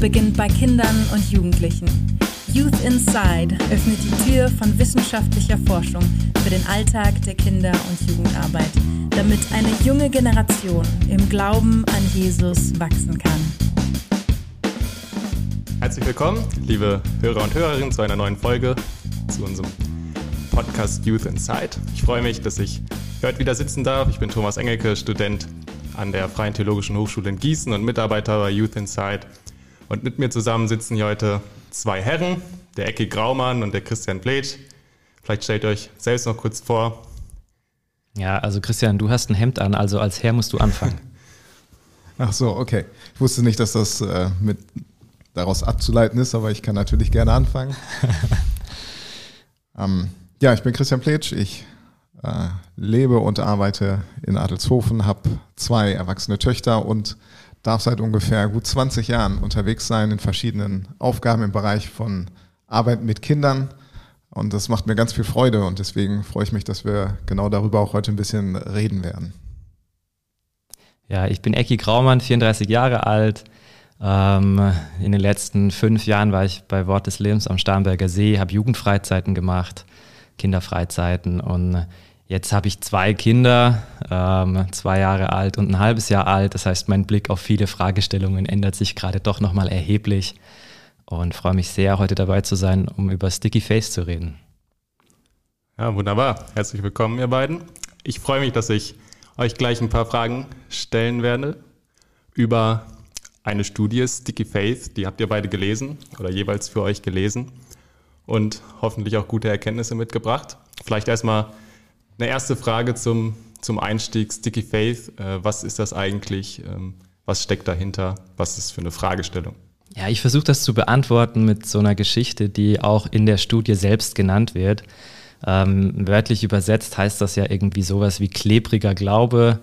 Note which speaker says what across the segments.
Speaker 1: beginnt bei Kindern und Jugendlichen. Youth Inside öffnet die Tür von wissenschaftlicher Forschung für den Alltag der Kinder- und Jugendarbeit, damit eine junge Generation im Glauben an Jesus wachsen kann.
Speaker 2: Herzlich willkommen, liebe Hörer und Hörerinnen, zu einer neuen Folge zu unserem Podcast Youth Inside. Ich freue mich, dass ich heute wieder sitzen darf. Ich bin Thomas Engelke, Student an der Freien Theologischen Hochschule in Gießen und Mitarbeiter bei Youth Inside. Und mit mir zusammen sitzen hier heute zwei Herren, der Ecki Graumann und der Christian Blech. Vielleicht stellt ihr euch selbst noch kurz vor.
Speaker 3: Ja, also Christian, du hast ein Hemd an, also als Herr musst du anfangen.
Speaker 4: Ach so, okay. Ich wusste nicht, dass das äh, mit daraus abzuleiten ist, aber ich kann natürlich gerne anfangen. ähm, ja, ich bin Christian Pletsch. Ich äh, lebe und arbeite in Adelshofen, habe zwei erwachsene Töchter und darf seit ungefähr gut 20 Jahren unterwegs sein in verschiedenen Aufgaben im Bereich von Arbeit mit Kindern. Und das macht mir ganz viel Freude und deswegen freue ich mich, dass wir genau darüber auch heute ein bisschen reden werden.
Speaker 3: Ja, ich bin Ecki Graumann, 34 Jahre alt. Ähm, in den letzten fünf Jahren war ich bei Wort des Lebens am Starnberger See, habe Jugendfreizeiten gemacht, Kinderfreizeiten und Jetzt habe ich zwei Kinder, ähm, zwei Jahre alt und ein halbes Jahr alt. Das heißt, mein Blick auf viele Fragestellungen ändert sich gerade doch nochmal erheblich und freue mich sehr, heute dabei zu sein, um über Sticky Face zu reden.
Speaker 2: Ja, wunderbar. Herzlich willkommen, ihr beiden. Ich freue mich, dass ich euch gleich ein paar Fragen stellen werde über eine Studie, Sticky Faith. Die habt ihr beide gelesen oder jeweils für euch gelesen und hoffentlich auch gute Erkenntnisse mitgebracht. Vielleicht erstmal eine erste Frage zum, zum Einstieg, Sticky Faith. Äh, was ist das eigentlich? Ähm, was steckt dahinter? Was ist für eine Fragestellung?
Speaker 3: Ja, ich versuche das zu beantworten mit so einer Geschichte, die auch in der Studie selbst genannt wird. Ähm, wörtlich übersetzt heißt das ja irgendwie sowas wie klebriger Glaube.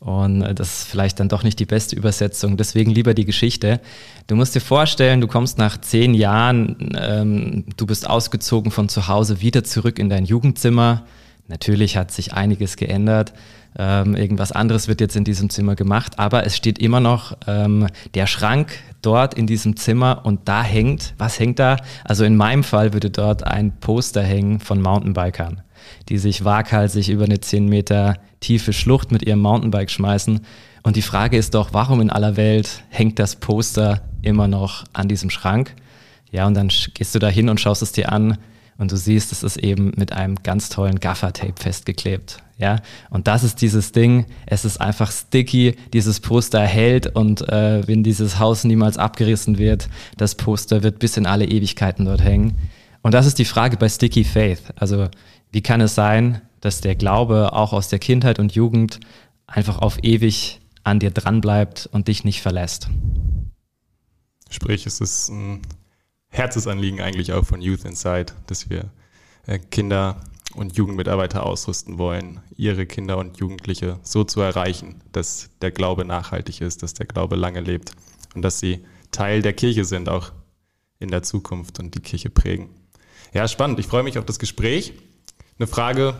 Speaker 3: Und das ist vielleicht dann doch nicht die beste Übersetzung. Deswegen lieber die Geschichte. Du musst dir vorstellen, du kommst nach zehn Jahren, ähm, du bist ausgezogen von zu Hause wieder zurück in dein Jugendzimmer. Natürlich hat sich einiges geändert. Ähm, irgendwas anderes wird jetzt in diesem Zimmer gemacht, aber es steht immer noch ähm, der Schrank dort in diesem Zimmer und da hängt, was hängt da? Also in meinem Fall würde dort ein Poster hängen von Mountainbikern, die sich waghalsig über eine 10 Meter tiefe Schlucht mit ihrem Mountainbike schmeißen. Und die Frage ist doch, warum in aller Welt hängt das Poster immer noch an diesem Schrank? Ja, und dann gehst du da hin und schaust es dir an und du siehst, es ist eben mit einem ganz tollen Gaffer-Tape festgeklebt. Ja, und das ist dieses Ding. Es ist einfach sticky. Dieses Poster hält und äh, wenn dieses Haus niemals abgerissen wird, das Poster wird bis in alle Ewigkeiten dort hängen. Und das ist die Frage bei Sticky Faith. Also, wie kann es sein, dass der Glaube auch aus der Kindheit und Jugend einfach auf ewig an dir dranbleibt und dich nicht verlässt?
Speaker 2: Sprich, es ist ein Herzensanliegen eigentlich auch von Youth Inside, dass wir äh, Kinder und Jugendmitarbeiter ausrüsten wollen, ihre Kinder und Jugendliche so zu erreichen, dass der Glaube nachhaltig ist, dass der Glaube lange lebt und dass sie Teil der Kirche sind, auch in der Zukunft und die Kirche prägen. Ja, spannend. Ich freue mich auf das Gespräch. Eine Frage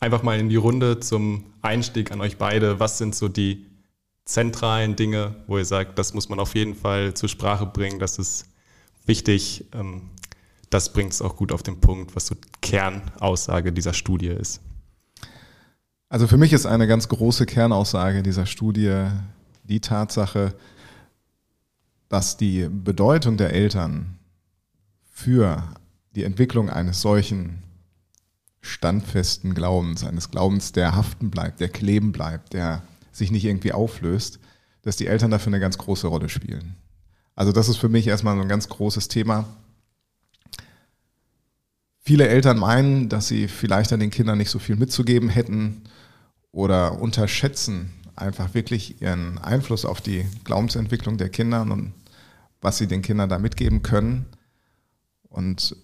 Speaker 2: einfach mal in die Runde zum Einstieg an euch beide. Was sind so die zentralen Dinge, wo ihr sagt, das muss man auf jeden Fall zur Sprache bringen, das ist wichtig. Ähm, das bringt es auch gut auf den Punkt, was so Kernaussage dieser Studie ist.
Speaker 4: Also für mich ist eine ganz große Kernaussage dieser Studie die Tatsache, dass die Bedeutung der Eltern für die Entwicklung eines solchen standfesten Glaubens, eines Glaubens, der haften bleibt, der kleben bleibt, der sich nicht irgendwie auflöst, dass die Eltern dafür eine ganz große Rolle spielen. Also das ist für mich erstmal so ein ganz großes Thema. Viele Eltern meinen, dass sie vielleicht an den Kindern nicht so viel mitzugeben hätten oder unterschätzen einfach wirklich ihren Einfluss auf die Glaubensentwicklung der Kinder und was sie den Kindern da mitgeben können. Und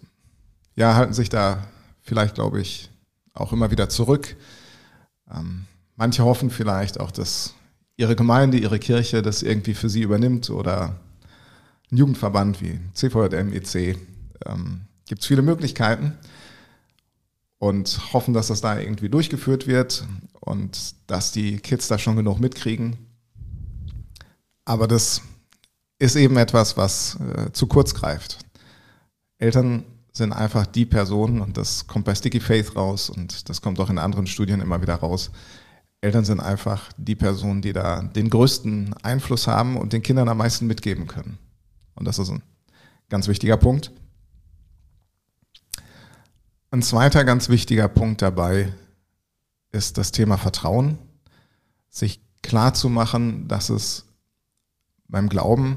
Speaker 4: ja, halten sich da vielleicht, glaube ich, auch immer wieder zurück. Ähm, manche hoffen vielleicht auch, dass ihre Gemeinde, ihre Kirche das irgendwie für sie übernimmt oder ein Jugendverband wie CVJM, EC, ähm, gibt es viele Möglichkeiten und hoffen, dass das da irgendwie durchgeführt wird und dass die Kids da schon genug mitkriegen. Aber das ist eben etwas, was äh, zu kurz greift. Eltern sind einfach die Personen, und das kommt bei Sticky Faith raus und das kommt auch in anderen Studien immer wieder raus. Eltern sind einfach die Personen, die da den größten Einfluss haben und den Kindern am meisten mitgeben können. Und das ist ein ganz wichtiger Punkt. Ein zweiter ganz wichtiger Punkt dabei ist das Thema Vertrauen. Sich klar zu machen, dass es beim Glauben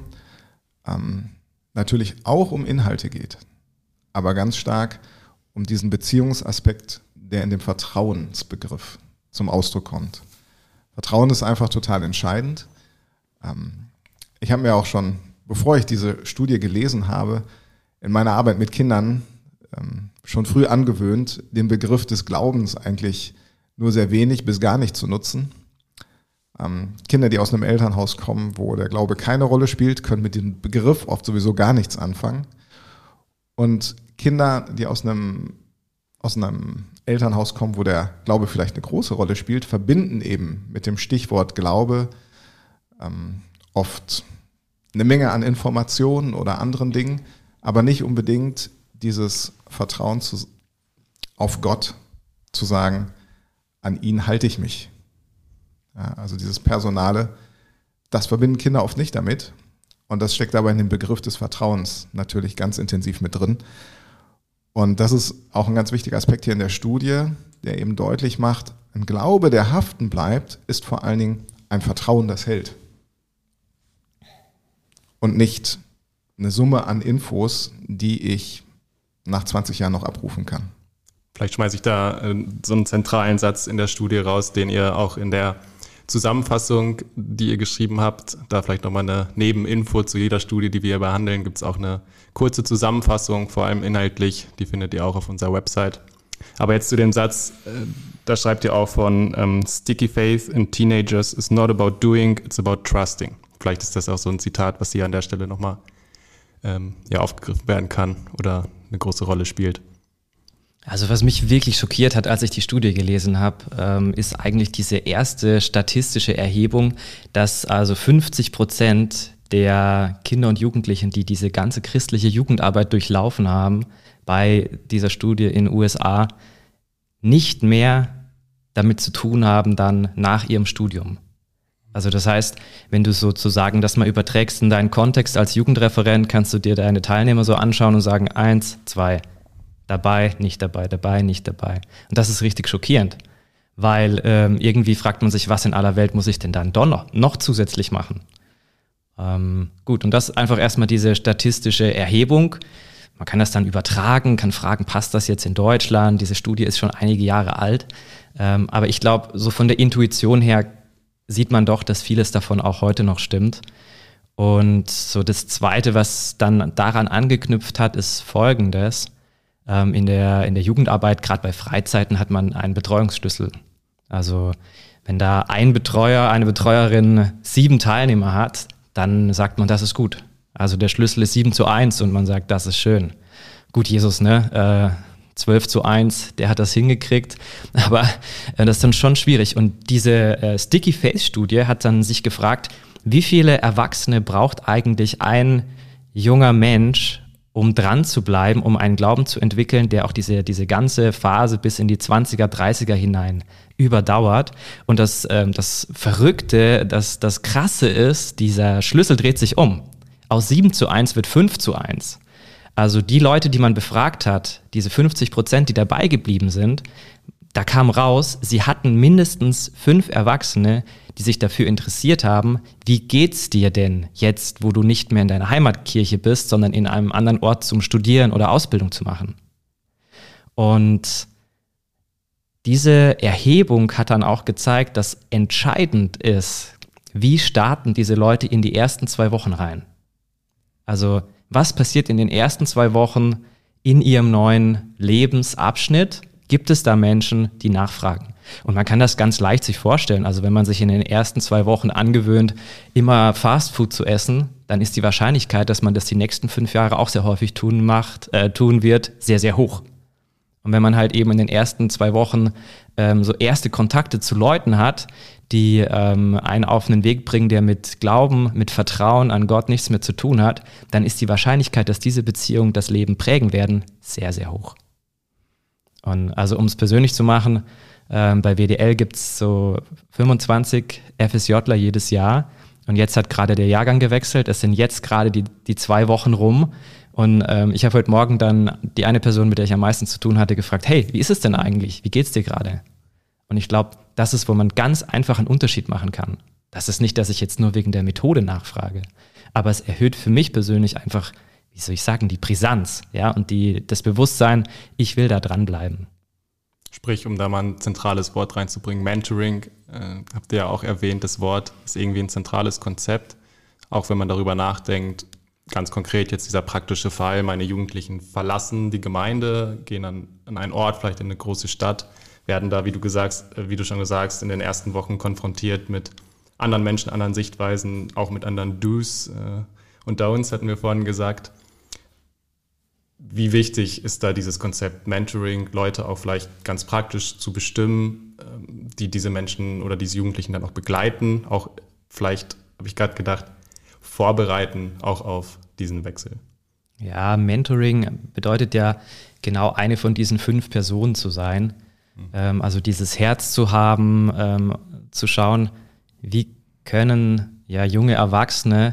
Speaker 4: ähm, natürlich auch um Inhalte geht, aber ganz stark um diesen Beziehungsaspekt, der in dem Vertrauensbegriff zum Ausdruck kommt. Vertrauen ist einfach total entscheidend. Ähm, ich habe mir auch schon, bevor ich diese Studie gelesen habe, in meiner Arbeit mit Kindern ähm, schon früh angewöhnt, den Begriff des Glaubens eigentlich nur sehr wenig bis gar nicht zu nutzen. Ähm, Kinder, die aus einem Elternhaus kommen, wo der Glaube keine Rolle spielt, können mit dem Begriff oft sowieso gar nichts anfangen. Und Kinder, die aus einem, aus einem Elternhaus kommen, wo der Glaube vielleicht eine große Rolle spielt, verbinden eben mit dem Stichwort Glaube ähm, oft eine Menge an Informationen oder anderen Dingen, aber nicht unbedingt dieses Vertrauen zu, auf Gott zu sagen, an ihn halte ich mich. Ja, also dieses Personale, das verbinden Kinder oft nicht damit. Und das steckt aber in dem Begriff des Vertrauens natürlich ganz intensiv mit drin. Und das ist auch ein ganz wichtiger Aspekt hier in der Studie, der eben deutlich macht, ein Glaube, der haften bleibt, ist vor allen Dingen ein Vertrauen, das hält. Und nicht eine Summe an Infos, die ich nach 20 Jahren noch abrufen kann.
Speaker 2: Vielleicht schmeiße ich da äh, so einen zentralen Satz in der Studie raus, den ihr auch in der Zusammenfassung, die ihr geschrieben habt, da vielleicht nochmal eine Nebeninfo zu jeder Studie, die wir behandeln, gibt es auch eine kurze Zusammenfassung, vor allem inhaltlich, die findet ihr auch auf unserer Website. Aber jetzt zu dem Satz, äh, da schreibt ihr auch von ähm, Sticky Faith in Teenagers is not about doing, it's about trusting. Vielleicht ist das auch so ein Zitat, was hier an der Stelle nochmal ähm, ja, aufgegriffen werden kann oder eine große Rolle spielt.
Speaker 3: Also was mich wirklich schockiert hat, als ich die Studie gelesen habe, ähm, ist eigentlich diese erste statistische Erhebung, dass also 50 Prozent der Kinder und Jugendlichen, die diese ganze christliche Jugendarbeit durchlaufen haben, bei dieser Studie in USA, nicht mehr damit zu tun haben dann nach ihrem Studium. Also das heißt, wenn du sozusagen das mal überträgst in deinen Kontext als Jugendreferent, kannst du dir deine Teilnehmer so anschauen und sagen, eins, zwei, dabei, nicht dabei, dabei, nicht dabei. Und das ist richtig schockierend, weil ähm, irgendwie fragt man sich, was in aller Welt muss ich denn dann doch noch, noch zusätzlich machen? Ähm, gut, und das ist einfach erstmal diese statistische Erhebung. Man kann das dann übertragen, kann fragen, passt das jetzt in Deutschland? Diese Studie ist schon einige Jahre alt. Ähm, aber ich glaube, so von der Intuition her sieht man doch, dass vieles davon auch heute noch stimmt. Und so das Zweite, was dann daran angeknüpft hat, ist Folgendes. Ähm, in, der, in der Jugendarbeit, gerade bei Freizeiten, hat man einen Betreuungsschlüssel. Also wenn da ein Betreuer, eine Betreuerin sieben Teilnehmer hat, dann sagt man, das ist gut. Also der Schlüssel ist sieben zu eins und man sagt, das ist schön. Gut, Jesus, ne? Äh, 12 zu 1, der hat das hingekriegt. Aber äh, das ist dann schon schwierig. Und diese äh, Sticky Face Studie hat dann sich gefragt, wie viele Erwachsene braucht eigentlich ein junger Mensch, um dran zu bleiben, um einen Glauben zu entwickeln, der auch diese, diese ganze Phase bis in die 20er, 30er hinein überdauert. Und das, ähm, das Verrückte, das, das Krasse ist, dieser Schlüssel dreht sich um. Aus 7 zu 1 wird 5 zu 1. Also die Leute, die man befragt hat, diese 50 Prozent, die dabei geblieben sind, da kam raus, sie hatten mindestens fünf Erwachsene, die sich dafür interessiert haben, wie geht's dir denn jetzt, wo du nicht mehr in deiner Heimatkirche bist, sondern in einem anderen Ort zum Studieren oder Ausbildung zu machen. Und diese Erhebung hat dann auch gezeigt, dass entscheidend ist, wie starten diese Leute in die ersten zwei Wochen rein. Also was passiert in den ersten zwei Wochen in ihrem neuen Lebensabschnitt gibt es da Menschen, die nachfragen. Und man kann das ganz leicht sich vorstellen. Also wenn man sich in den ersten zwei Wochen angewöhnt, immer Fastfood zu essen, dann ist die Wahrscheinlichkeit, dass man das die nächsten fünf Jahre auch sehr häufig tun macht, äh, tun wird, sehr, sehr hoch. Und wenn man halt eben in den ersten zwei Wochen ähm, so erste Kontakte zu Leuten hat, die ähm, einen auf einen Weg bringen, der mit Glauben, mit Vertrauen an Gott nichts mehr zu tun hat, dann ist die Wahrscheinlichkeit, dass diese Beziehungen das Leben prägen werden, sehr, sehr hoch. Und also um es persönlich zu machen, ähm, bei WDL gibt es so 25 FSJler jedes Jahr. Und jetzt hat gerade der Jahrgang gewechselt. Es sind jetzt gerade die, die zwei Wochen rum. Und ähm, ich habe heute Morgen dann die eine Person, mit der ich am meisten zu tun hatte, gefragt, hey, wie ist es denn eigentlich? Wie geht's dir gerade? Und ich glaube, das ist, wo man ganz einfach einen Unterschied machen kann. Das ist nicht, dass ich jetzt nur wegen der Methode nachfrage, aber es erhöht für mich persönlich einfach, wie soll ich sagen, die Brisanz, ja, und die, das Bewusstsein, ich will da dranbleiben.
Speaker 2: Sprich, um da mal ein zentrales Wort reinzubringen, Mentoring, äh, habt ihr ja auch erwähnt, das Wort ist irgendwie ein zentrales Konzept, auch wenn man darüber nachdenkt, ganz konkret jetzt dieser praktische Fall, meine Jugendlichen verlassen die Gemeinde, gehen an, an einen Ort, vielleicht in eine große Stadt, werden da, wie du gesagt, äh, wie du schon gesagt in den ersten Wochen konfrontiert mit anderen Menschen, anderen Sichtweisen, auch mit anderen Do's äh, und Downs, hatten wir vorhin gesagt. Wie wichtig ist da dieses Konzept Mentoring, Leute auch vielleicht ganz praktisch zu bestimmen, ähm, die diese Menschen oder diese Jugendlichen dann auch begleiten, auch vielleicht, habe ich gerade gedacht, vorbereiten, auch auf diesen Wechsel?
Speaker 3: Ja, Mentoring bedeutet ja genau eine von diesen fünf Personen zu sein, ähm, also dieses Herz zu haben, ähm, zu schauen, wie können ja junge Erwachsene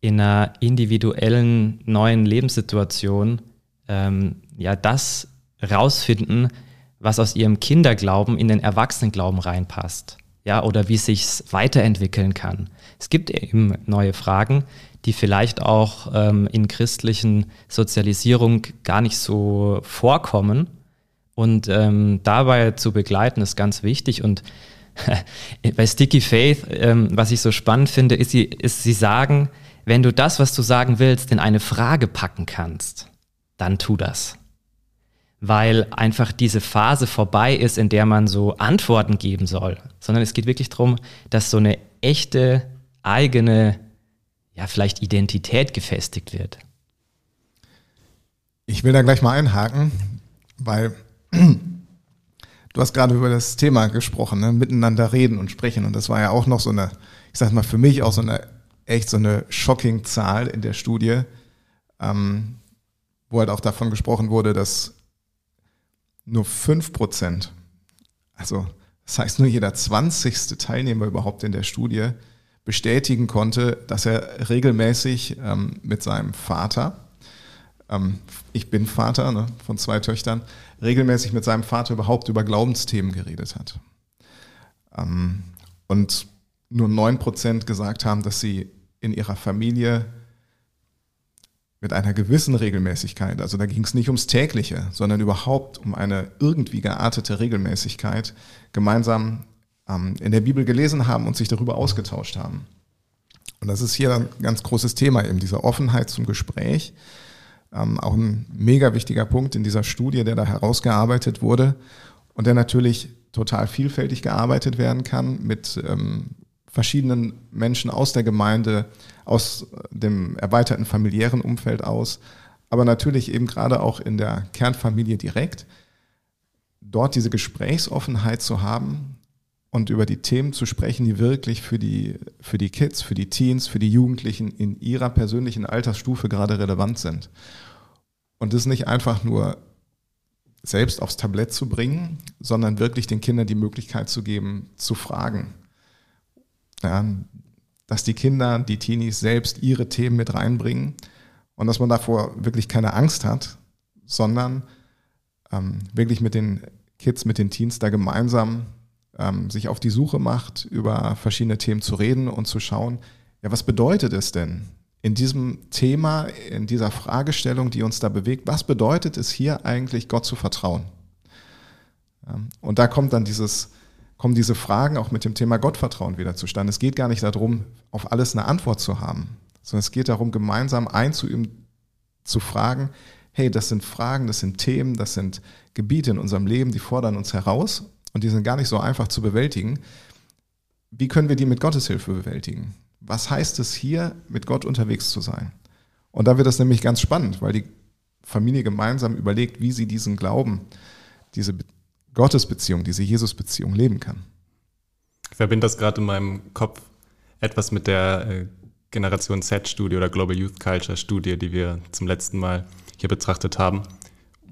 Speaker 3: in einer individuellen neuen Lebenssituation ähm, ja das rausfinden, was aus ihrem Kinderglauben in den Erwachsenenglauben reinpasst. Ja, oder wie sich's weiterentwickeln kann. Es gibt eben neue Fragen, die vielleicht auch ähm, in christlichen Sozialisierung gar nicht so vorkommen und ähm, dabei zu begleiten ist ganz wichtig. Und bei Sticky Faith, ähm, was ich so spannend finde, ist sie, ist, sie sagen, wenn du das, was du sagen willst, in eine Frage packen kannst, dann tu das. Weil einfach diese Phase vorbei ist, in der man so Antworten geben soll, sondern es geht wirklich darum, dass so eine echte eigene, ja, vielleicht Identität gefestigt wird.
Speaker 4: Ich will da gleich mal einhaken, weil Du hast gerade über das Thema gesprochen, ne? miteinander reden und sprechen. Und das war ja auch noch so eine, ich sag mal, für mich auch so eine, echt so eine shocking Zahl in der Studie, ähm, wo halt auch davon gesprochen wurde, dass nur fünf Prozent, also das heißt nur jeder zwanzigste Teilnehmer überhaupt in der Studie, bestätigen konnte, dass er regelmäßig ähm, mit seinem Vater, ähm, ich bin Vater ne, von zwei Töchtern, regelmäßig mit seinem Vater überhaupt über Glaubensthemen geredet hat. Ähm, und nur 9% gesagt haben, dass sie in ihrer Familie mit einer gewissen Regelmäßigkeit, also da ging es nicht ums tägliche, sondern überhaupt um eine irgendwie geartete Regelmäßigkeit, gemeinsam ähm, in der Bibel gelesen haben und sich darüber ausgetauscht haben. Und das ist hier ein ganz großes Thema, eben diese Offenheit zum Gespräch ähm, auch ein mega wichtiger Punkt in dieser Studie, der da herausgearbeitet wurde und der natürlich total vielfältig gearbeitet werden kann mit ähm, verschiedenen Menschen aus der Gemeinde, aus dem erweiterten familiären Umfeld aus, aber natürlich eben gerade auch in der Kernfamilie direkt, dort diese Gesprächsoffenheit zu haben und über die Themen zu sprechen, die wirklich für die, für die Kids, für die Teens, für die Jugendlichen in ihrer persönlichen Altersstufe gerade relevant sind. Und das nicht einfach nur selbst aufs Tablett zu bringen, sondern wirklich den Kindern die Möglichkeit zu geben, zu fragen. Ja, dass die Kinder, die Teenies selbst ihre Themen mit reinbringen und dass man davor wirklich keine Angst hat, sondern ähm, wirklich mit den Kids, mit den Teens da gemeinsam ähm, sich auf die Suche macht, über verschiedene Themen zu reden und zu schauen, ja, was bedeutet es denn in diesem Thema, in dieser Fragestellung, die uns da bewegt, was bedeutet es hier eigentlich, Gott zu vertrauen? Und da kommt dann dieses, kommen diese Fragen auch mit dem Thema Gottvertrauen wieder zustande. Es geht gar nicht darum, auf alles eine Antwort zu haben, sondern es geht darum, gemeinsam einzuüben, zu fragen, hey, das sind Fragen, das sind Themen, das sind Gebiete in unserem Leben, die fordern uns heraus und die sind gar nicht so einfach zu bewältigen. Wie können wir die mit Gottes Hilfe bewältigen? Was heißt es hier, mit Gott unterwegs zu sein? Und da wird das nämlich ganz spannend, weil die Familie gemeinsam überlegt, wie sie diesen Glauben diese Gottesbeziehung, diese Jesusbeziehung leben kann.
Speaker 2: Ich verbinde das gerade in meinem Kopf etwas mit der äh, Generation Z-Studie oder Global Youth Culture Studie, die wir zum letzten Mal hier betrachtet haben,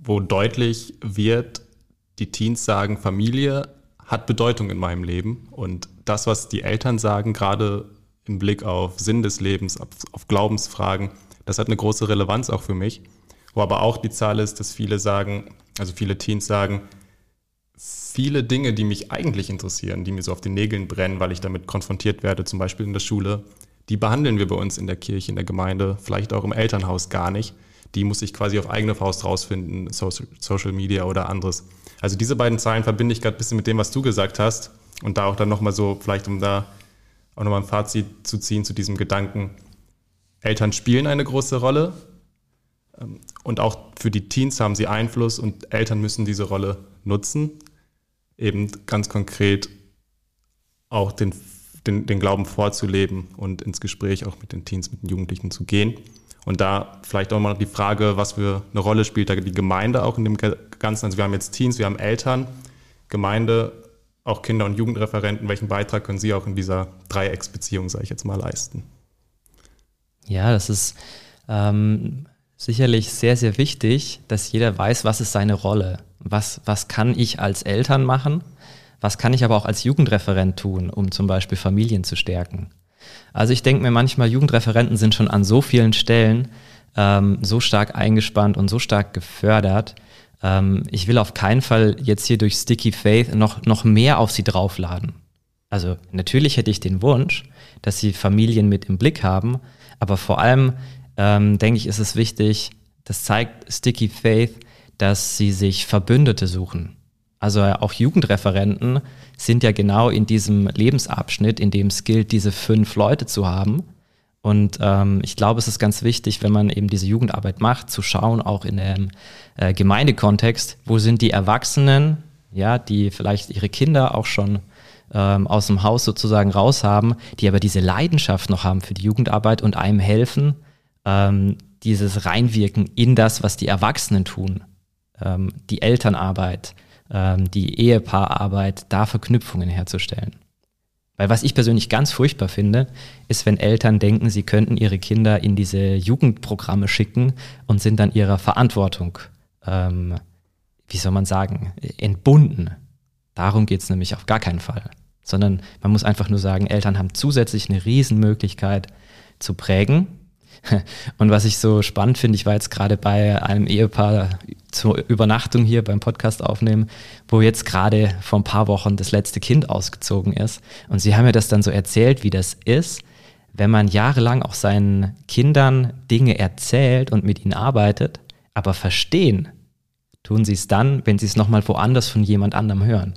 Speaker 2: wo deutlich wird, die Teens sagen, Familie hat Bedeutung in meinem Leben und das, was die Eltern sagen, gerade im Blick auf Sinn des Lebens, auf Glaubensfragen, das hat eine große Relevanz auch für mich. Wo aber auch die Zahl ist, dass viele sagen, also viele Teens sagen, viele Dinge, die mich eigentlich interessieren, die mir so auf den Nägeln brennen, weil ich damit konfrontiert werde, zum Beispiel in der Schule, die behandeln wir bei uns in der Kirche, in der Gemeinde, vielleicht auch im Elternhaus gar nicht. Die muss ich quasi auf eigene Faust rausfinden, Social Media oder anderes. Also diese beiden Zahlen verbinde ich gerade ein bisschen mit dem, was du gesagt hast. Und da auch dann nochmal so, vielleicht um da auch nochmal ein Fazit zu ziehen zu diesem Gedanken, Eltern spielen eine große Rolle. Ähm, und auch für die Teens haben sie Einfluss und Eltern müssen diese Rolle nutzen eben ganz konkret auch den, den, den Glauben vorzuleben und ins Gespräch auch mit den Teens, mit den Jugendlichen zu gehen. Und da vielleicht auch mal die Frage, was für eine Rolle spielt da die Gemeinde auch in dem Ganzen. Also wir haben jetzt Teens, wir haben Eltern, Gemeinde, auch Kinder- und Jugendreferenten. Welchen Beitrag können Sie auch in dieser Dreiecksbeziehung, sage ich jetzt mal, leisten?
Speaker 3: Ja, das ist ähm, sicherlich sehr, sehr wichtig, dass jeder weiß, was ist seine Rolle was, was kann ich als Eltern machen, was kann ich aber auch als Jugendreferent tun, um zum Beispiel Familien zu stärken. Also ich denke mir manchmal, Jugendreferenten sind schon an so vielen Stellen ähm, so stark eingespannt und so stark gefördert. Ähm, ich will auf keinen Fall jetzt hier durch Sticky Faith noch, noch mehr auf sie draufladen. Also natürlich hätte ich den Wunsch, dass sie Familien mit im Blick haben, aber vor allem ähm, denke ich, ist es wichtig, das zeigt Sticky Faith, dass sie sich Verbündete suchen. Also auch Jugendreferenten sind ja genau in diesem Lebensabschnitt, in dem es gilt, diese fünf Leute zu haben. Und ähm, ich glaube, es ist ganz wichtig, wenn man eben diese Jugendarbeit macht, zu schauen, auch in dem äh, Gemeindekontext, wo sind die Erwachsenen, ja, die vielleicht ihre Kinder auch schon ähm, aus dem Haus sozusagen raus haben, die aber diese Leidenschaft noch haben für die Jugendarbeit und einem helfen, ähm, dieses Reinwirken in das, was die Erwachsenen tun ähm, die Elternarbeit, ähm, die Ehepaararbeit, da Verknüpfungen herzustellen. Weil was ich persönlich ganz furchtbar finde, ist, wenn Eltern denken, sie könnten ihre Kinder in diese Jugendprogramme schicken und sind dann ihrer Verantwortung, ähm, wie soll man sagen, entbunden. Darum geht es nämlich auf gar keinen Fall. Sondern man muss einfach nur sagen, Eltern haben zusätzlich eine Riesenmöglichkeit zu prägen Und was ich so spannend finde, ich war jetzt gerade bei einem Ehepaar zur Übernachtung hier beim Podcast aufnehmen, wo jetzt gerade vor ein paar Wochen das letzte Kind ausgezogen ist. Und sie haben mir das dann so erzählt, wie das ist, wenn man jahrelang auch seinen Kindern Dinge erzählt und mit ihnen arbeitet, aber verstehen tun sie es dann, wenn sie es nochmal woanders von jemand anderem hören.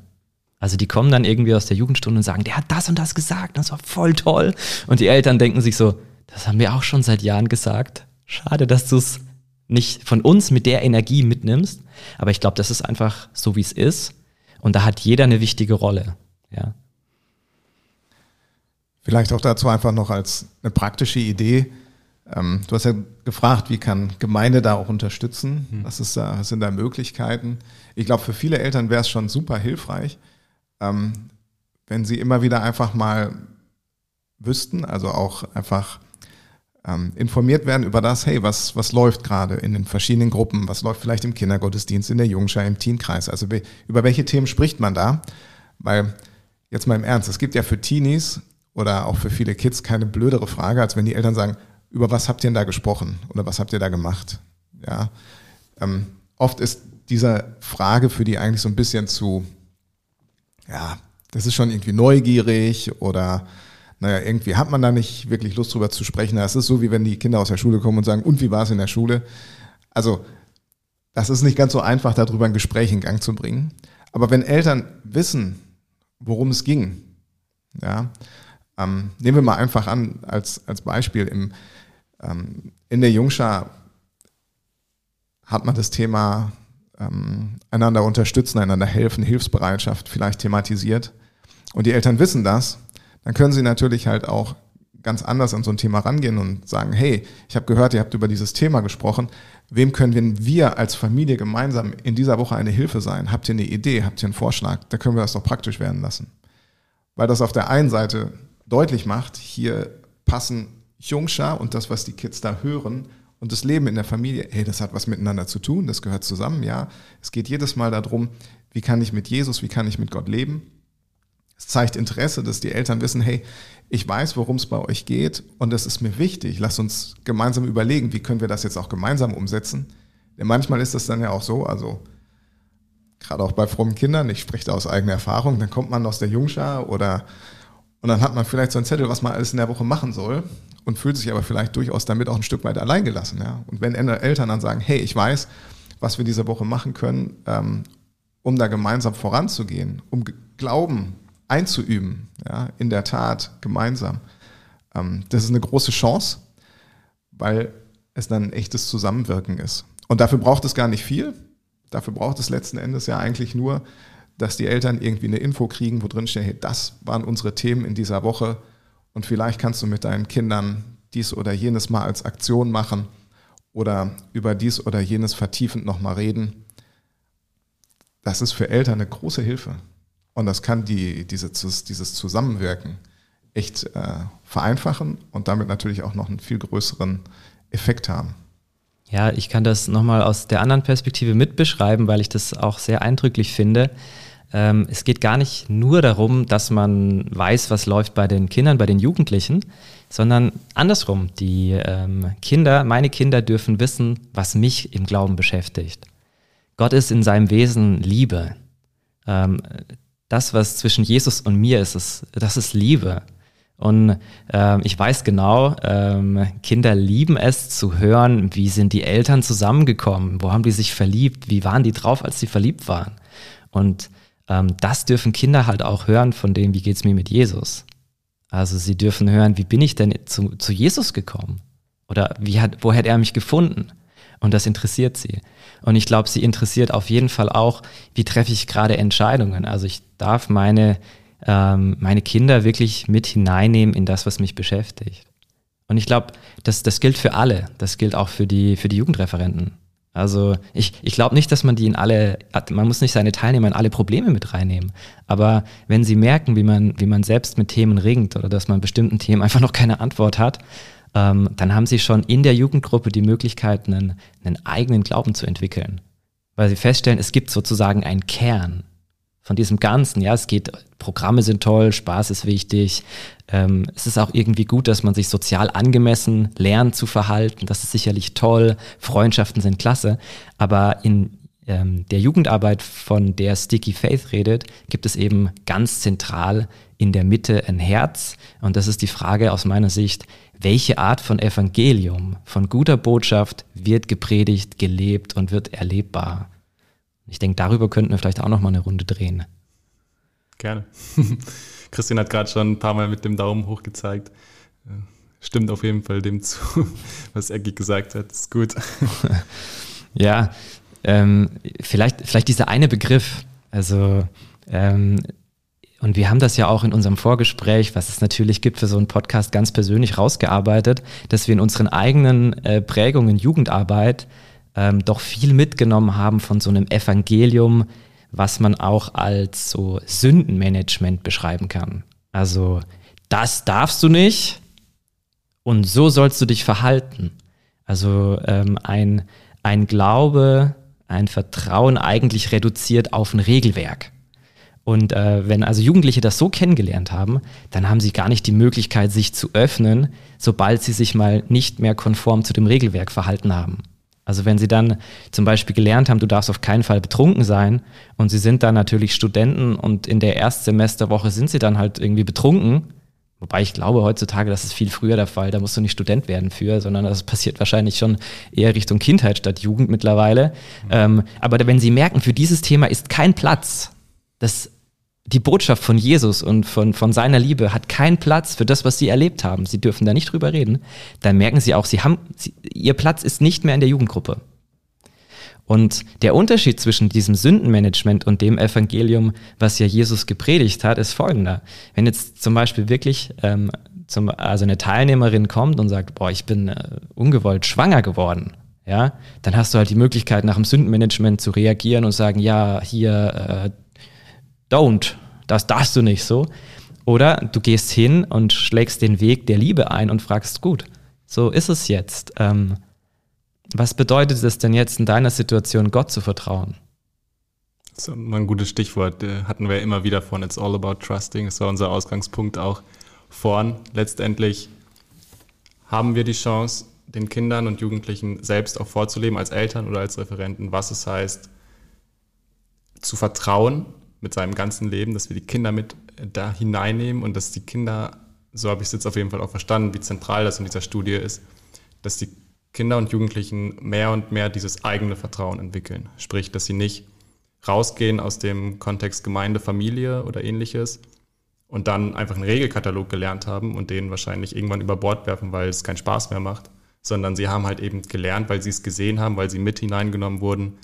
Speaker 3: Also die kommen dann irgendwie aus der Jugendstunde und sagen, der hat das und das gesagt, das war voll toll. Und die Eltern denken sich so, das haben wir auch schon seit Jahren gesagt. Schade, dass du es nicht von uns mit der Energie mitnimmst. Aber ich glaube, das ist einfach so, wie es ist. Und da hat jeder eine wichtige Rolle. Ja.
Speaker 4: Vielleicht auch dazu einfach noch als eine praktische Idee. Ähm, du hast ja gefragt, wie kann Gemeinde da auch unterstützen? Hm. Was, ist da, was sind da Möglichkeiten? Ich glaube, für viele Eltern wäre es schon super hilfreich, ähm, wenn sie immer wieder einfach mal wüssten, also auch einfach ähm, informiert werden über das, hey, was, was läuft gerade in den verschiedenen Gruppen, was läuft vielleicht im Kindergottesdienst, in der Jungschar, im Teenkreis, also über welche Themen spricht man da? Weil, jetzt mal im Ernst, es gibt ja für Teenies oder auch für viele Kids keine blödere Frage, als wenn die Eltern sagen, über was habt ihr denn da gesprochen oder was habt ihr da gemacht? Ja, ähm, oft ist diese Frage für die eigentlich so ein bisschen zu, ja, das ist schon irgendwie neugierig oder naja, irgendwie hat man da nicht wirklich Lust drüber zu sprechen. Das ist so, wie wenn die Kinder aus der Schule kommen und sagen, und wie war es in der Schule? Also, das ist nicht ganz so einfach, darüber ein Gespräch in Gang zu bringen. Aber wenn Eltern wissen, worum es ging, ja, ähm, nehmen wir mal einfach an, als, als Beispiel, im, ähm, in der Jungschar hat man das Thema ähm, einander unterstützen, einander helfen, Hilfsbereitschaft vielleicht thematisiert. Und die Eltern wissen das dann können Sie natürlich halt auch ganz anders an so ein Thema rangehen und sagen, hey, ich habe gehört, ihr habt über dieses Thema gesprochen. Wem können wir als Familie gemeinsam in dieser Woche eine Hilfe sein? Habt ihr eine Idee? Habt ihr einen Vorschlag? Da können wir das doch praktisch werden lassen. Weil das auf der einen Seite deutlich macht, hier passen Jungschar und das, was die Kids da hören und das Leben in der Familie, hey, das hat was miteinander zu tun, das gehört zusammen, ja. Es geht jedes Mal darum, wie kann ich mit Jesus, wie kann ich mit Gott leben. Es zeigt Interesse, dass die Eltern wissen, hey, ich weiß, worum es bei euch geht und das ist mir wichtig. Lass uns gemeinsam überlegen, wie können wir das jetzt auch gemeinsam umsetzen. Denn manchmal ist das dann ja auch so, also gerade auch bei frommen Kindern, ich spreche da aus eigener Erfahrung, dann kommt man aus der Jungschar oder und dann hat man vielleicht so einen Zettel, was man alles in der Woche machen soll und fühlt sich aber vielleicht durchaus damit auch ein Stück weit alleingelassen. Ja? Und wenn Eltern dann sagen, hey, ich weiß, was wir diese Woche machen können, ähm, um da gemeinsam voranzugehen, um Glauben einzuüben, ja, in der Tat gemeinsam. Ähm, das ist eine große Chance, weil es dann ein echtes Zusammenwirken ist. Und dafür braucht es gar nicht viel. Dafür braucht es letzten Endes ja eigentlich nur, dass die Eltern irgendwie eine Info kriegen, wo drin steht, hey, das waren unsere Themen in dieser Woche und vielleicht kannst du mit deinen Kindern dies oder jenes mal als Aktion machen oder über dies oder jenes vertiefend nochmal reden. Das ist für Eltern eine große Hilfe. Und das kann die, diese, dieses Zusammenwirken echt äh, vereinfachen und damit natürlich auch noch einen viel größeren Effekt haben.
Speaker 3: Ja, ich kann das nochmal aus der anderen Perspektive mitbeschreiben, weil ich das auch sehr eindrücklich finde. Ähm, es geht gar nicht nur darum, dass man weiß, was läuft bei den Kindern, bei den Jugendlichen, sondern andersrum. Die ähm, Kinder, meine Kinder dürfen wissen, was mich im Glauben beschäftigt. Gott ist in seinem Wesen Liebe. Ähm, das, was zwischen Jesus und mir ist, ist das ist Liebe. Und ähm, ich weiß genau, ähm, Kinder lieben es zu hören, wie sind die Eltern zusammengekommen, wo haben die sich verliebt, wie waren die drauf, als sie verliebt waren. Und ähm, das dürfen Kinder halt auch hören von dem, wie geht's mir mit Jesus. Also sie dürfen hören, wie bin ich denn zu, zu Jesus gekommen? Oder wie hat, wo hat er mich gefunden? Und das interessiert sie. Und ich glaube, sie interessiert auf jeden Fall auch, wie treffe ich gerade Entscheidungen. Also ich darf meine, ähm, meine Kinder wirklich mit hineinnehmen in das, was mich beschäftigt. Und ich glaube, das, das gilt für alle. Das gilt auch für die, für die Jugendreferenten. Also ich, ich glaube nicht, dass man die in alle, man muss nicht seine Teilnehmer in alle Probleme mit reinnehmen. Aber wenn sie merken, wie man, wie man selbst mit Themen ringt oder dass man bestimmten Themen einfach noch keine Antwort hat, ähm, dann haben sie schon in der Jugendgruppe die Möglichkeit, einen, einen eigenen Glauben zu entwickeln. Weil sie feststellen, es gibt sozusagen einen Kern von diesem Ganzen. Ja, es geht, Programme sind toll, Spaß ist wichtig. Ähm, es ist auch irgendwie gut, dass man sich sozial angemessen lernt zu verhalten. Das ist sicherlich toll. Freundschaften sind klasse. Aber in ähm, der Jugendarbeit, von der Sticky Faith redet, gibt es eben ganz zentral in der Mitte ein Herz. Und das ist die Frage aus meiner Sicht, welche Art von Evangelium, von guter Botschaft wird gepredigt, gelebt und wird erlebbar? Ich denke, darüber könnten wir vielleicht auch noch mal eine Runde drehen.
Speaker 2: Gerne. Christian hat gerade schon ein paar Mal mit dem Daumen hoch gezeigt. Äh, stimmt auf jeden Fall dem zu, was Ecki gesagt hat. Ist gut.
Speaker 3: ja, ähm, vielleicht, vielleicht dieser eine Begriff. Also ähm, und wir haben das ja auch in unserem Vorgespräch, was es natürlich gibt für so einen Podcast, ganz persönlich rausgearbeitet, dass wir in unseren eigenen äh, Prägungen Jugendarbeit ähm, doch viel mitgenommen haben von so einem Evangelium, was man auch als so Sündenmanagement beschreiben kann. Also das darfst du nicht und so sollst du dich verhalten. Also ähm, ein, ein Glaube, ein Vertrauen eigentlich reduziert auf ein Regelwerk. Und äh, wenn also Jugendliche das so kennengelernt haben, dann haben sie gar nicht die Möglichkeit, sich zu öffnen, sobald sie sich mal nicht mehr konform zu dem Regelwerk verhalten haben. Also wenn sie dann zum Beispiel gelernt haben, du darfst auf keinen Fall betrunken sein und sie sind dann natürlich Studenten und in der Erstsemesterwoche sind sie dann halt irgendwie betrunken, wobei ich glaube heutzutage, das ist viel früher der Fall, da musst du nicht Student werden für, sondern das passiert wahrscheinlich schon eher Richtung Kindheit statt Jugend mittlerweile. Mhm. Ähm, aber wenn sie merken, für dieses Thema ist kein Platz, das die Botschaft von Jesus und von, von seiner Liebe hat keinen Platz für das, was sie erlebt haben. Sie dürfen da nicht drüber reden. Dann merken sie auch, sie haben, sie, ihr Platz ist nicht mehr in der Jugendgruppe. Und der Unterschied zwischen diesem Sündenmanagement und dem Evangelium, was ja Jesus gepredigt hat, ist folgender. Wenn jetzt zum Beispiel wirklich ähm, zum, also eine Teilnehmerin kommt und sagt, boah, ich bin äh, ungewollt schwanger geworden, ja, dann hast du halt die Möglichkeit, nach dem Sündenmanagement zu reagieren und sagen, ja, hier, äh, don't, das darfst du nicht so. Oder du gehst hin und schlägst den Weg der Liebe ein und fragst, gut, so ist es jetzt. Ähm, was bedeutet es denn jetzt in deiner Situation, Gott zu vertrauen?
Speaker 2: Das ist ein gutes Stichwort. Äh, hatten wir immer wieder von It's all about trusting. Das war unser Ausgangspunkt auch vorn. Letztendlich haben wir die Chance, den Kindern und Jugendlichen selbst auch vorzuleben, als Eltern oder als Referenten, was es heißt, zu vertrauen mit seinem ganzen Leben, dass wir die Kinder mit da hineinnehmen und dass die Kinder, so habe ich es jetzt auf jeden Fall auch verstanden, wie zentral das in dieser Studie ist, dass die Kinder und Jugendlichen mehr und mehr dieses eigene Vertrauen entwickeln. Sprich, dass sie nicht rausgehen aus dem Kontext Gemeinde, Familie oder ähnliches und dann einfach einen Regelkatalog gelernt haben und den wahrscheinlich irgendwann über Bord werfen, weil es keinen Spaß mehr macht, sondern sie haben halt eben gelernt, weil sie es gesehen haben, weil sie mit hineingenommen wurden,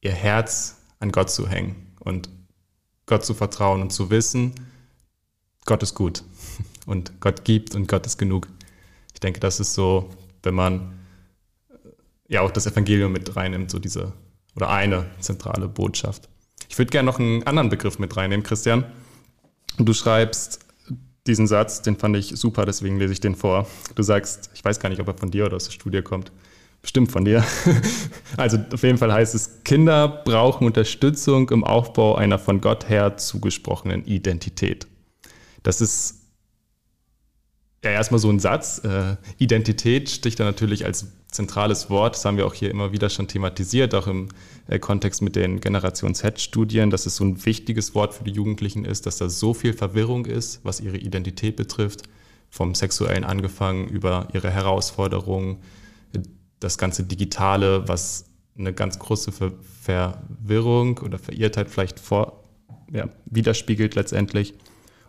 Speaker 2: ihr Herz an Gott zu hängen und Gott zu vertrauen und zu wissen, Gott ist gut und Gott gibt und Gott ist genug. Ich denke, das ist so wenn man ja auch das Evangelium mit reinnimmt, so diese oder eine zentrale Botschaft. Ich würde gerne noch einen anderen Begriff mit reinnehmen, Christian. Du schreibst diesen Satz, den fand ich super, deswegen lese ich den vor. Du sagst, ich weiß gar nicht, ob er von dir oder aus der Studie kommt. Bestimmt von dir. Also auf jeden Fall heißt es, Kinder brauchen Unterstützung im Aufbau einer von Gott her zugesprochenen Identität. Das ist ja, erstmal so ein Satz. Äh, Identität sticht da natürlich als zentrales Wort. Das haben wir auch hier immer wieder schon thematisiert, auch im äh, Kontext mit den Generation Z-Studien, dass es so ein wichtiges Wort für die Jugendlichen ist, dass da so viel Verwirrung ist, was ihre Identität betrifft, vom Sexuellen angefangen über ihre Herausforderungen, das ganze Digitale, was eine ganz große Ver Verwirrung oder Verirrtheit vielleicht vor, ja, widerspiegelt letztendlich.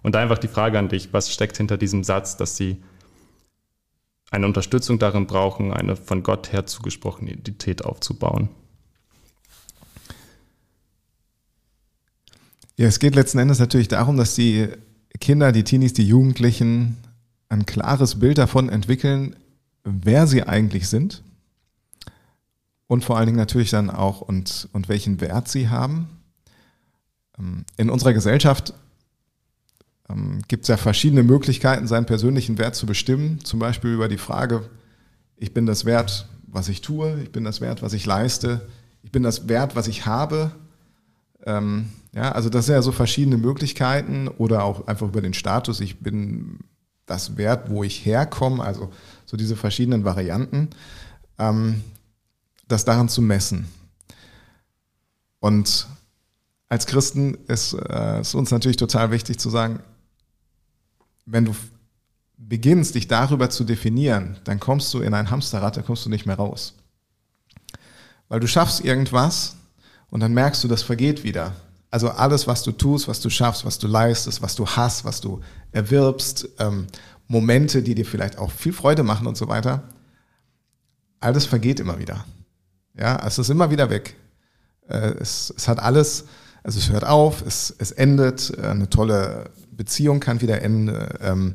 Speaker 2: Und da einfach die Frage an dich, was steckt hinter diesem Satz, dass sie eine Unterstützung darin brauchen, eine von Gott her zugesprochene Identität aufzubauen?
Speaker 4: Ja, es geht letzten Endes natürlich darum, dass die Kinder, die Teenies, die Jugendlichen ein klares Bild davon entwickeln, wer sie eigentlich sind und vor allen Dingen natürlich dann auch und, und welchen Wert sie haben. Ähm, in unserer Gesellschaft gibt es ja verschiedene Möglichkeiten, seinen persönlichen Wert zu bestimmen. Zum Beispiel über die Frage, ich bin das wert, was ich tue, ich bin das wert, was ich leiste, ich bin das wert, was ich habe. Ähm, ja, also das sind ja so verschiedene Möglichkeiten oder auch einfach über den Status, ich bin das wert, wo ich herkomme, also so diese verschiedenen Varianten, ähm, das daran zu messen. Und als Christen ist es äh, uns natürlich total wichtig zu sagen, wenn du beginnst, dich darüber zu definieren, dann kommst du in ein Hamsterrad, da kommst du nicht mehr raus. Weil du schaffst irgendwas und dann merkst du, das vergeht wieder. Also alles, was du tust, was du schaffst, was du leistest, was du hast, was du erwirbst, ähm, Momente, die dir vielleicht auch viel Freude machen und so weiter, alles vergeht immer wieder. Ja, es ist immer wieder weg. Äh, es, es hat alles, also es hört auf, es, es endet, äh, eine tolle Beziehung kann wieder enden. Ähm,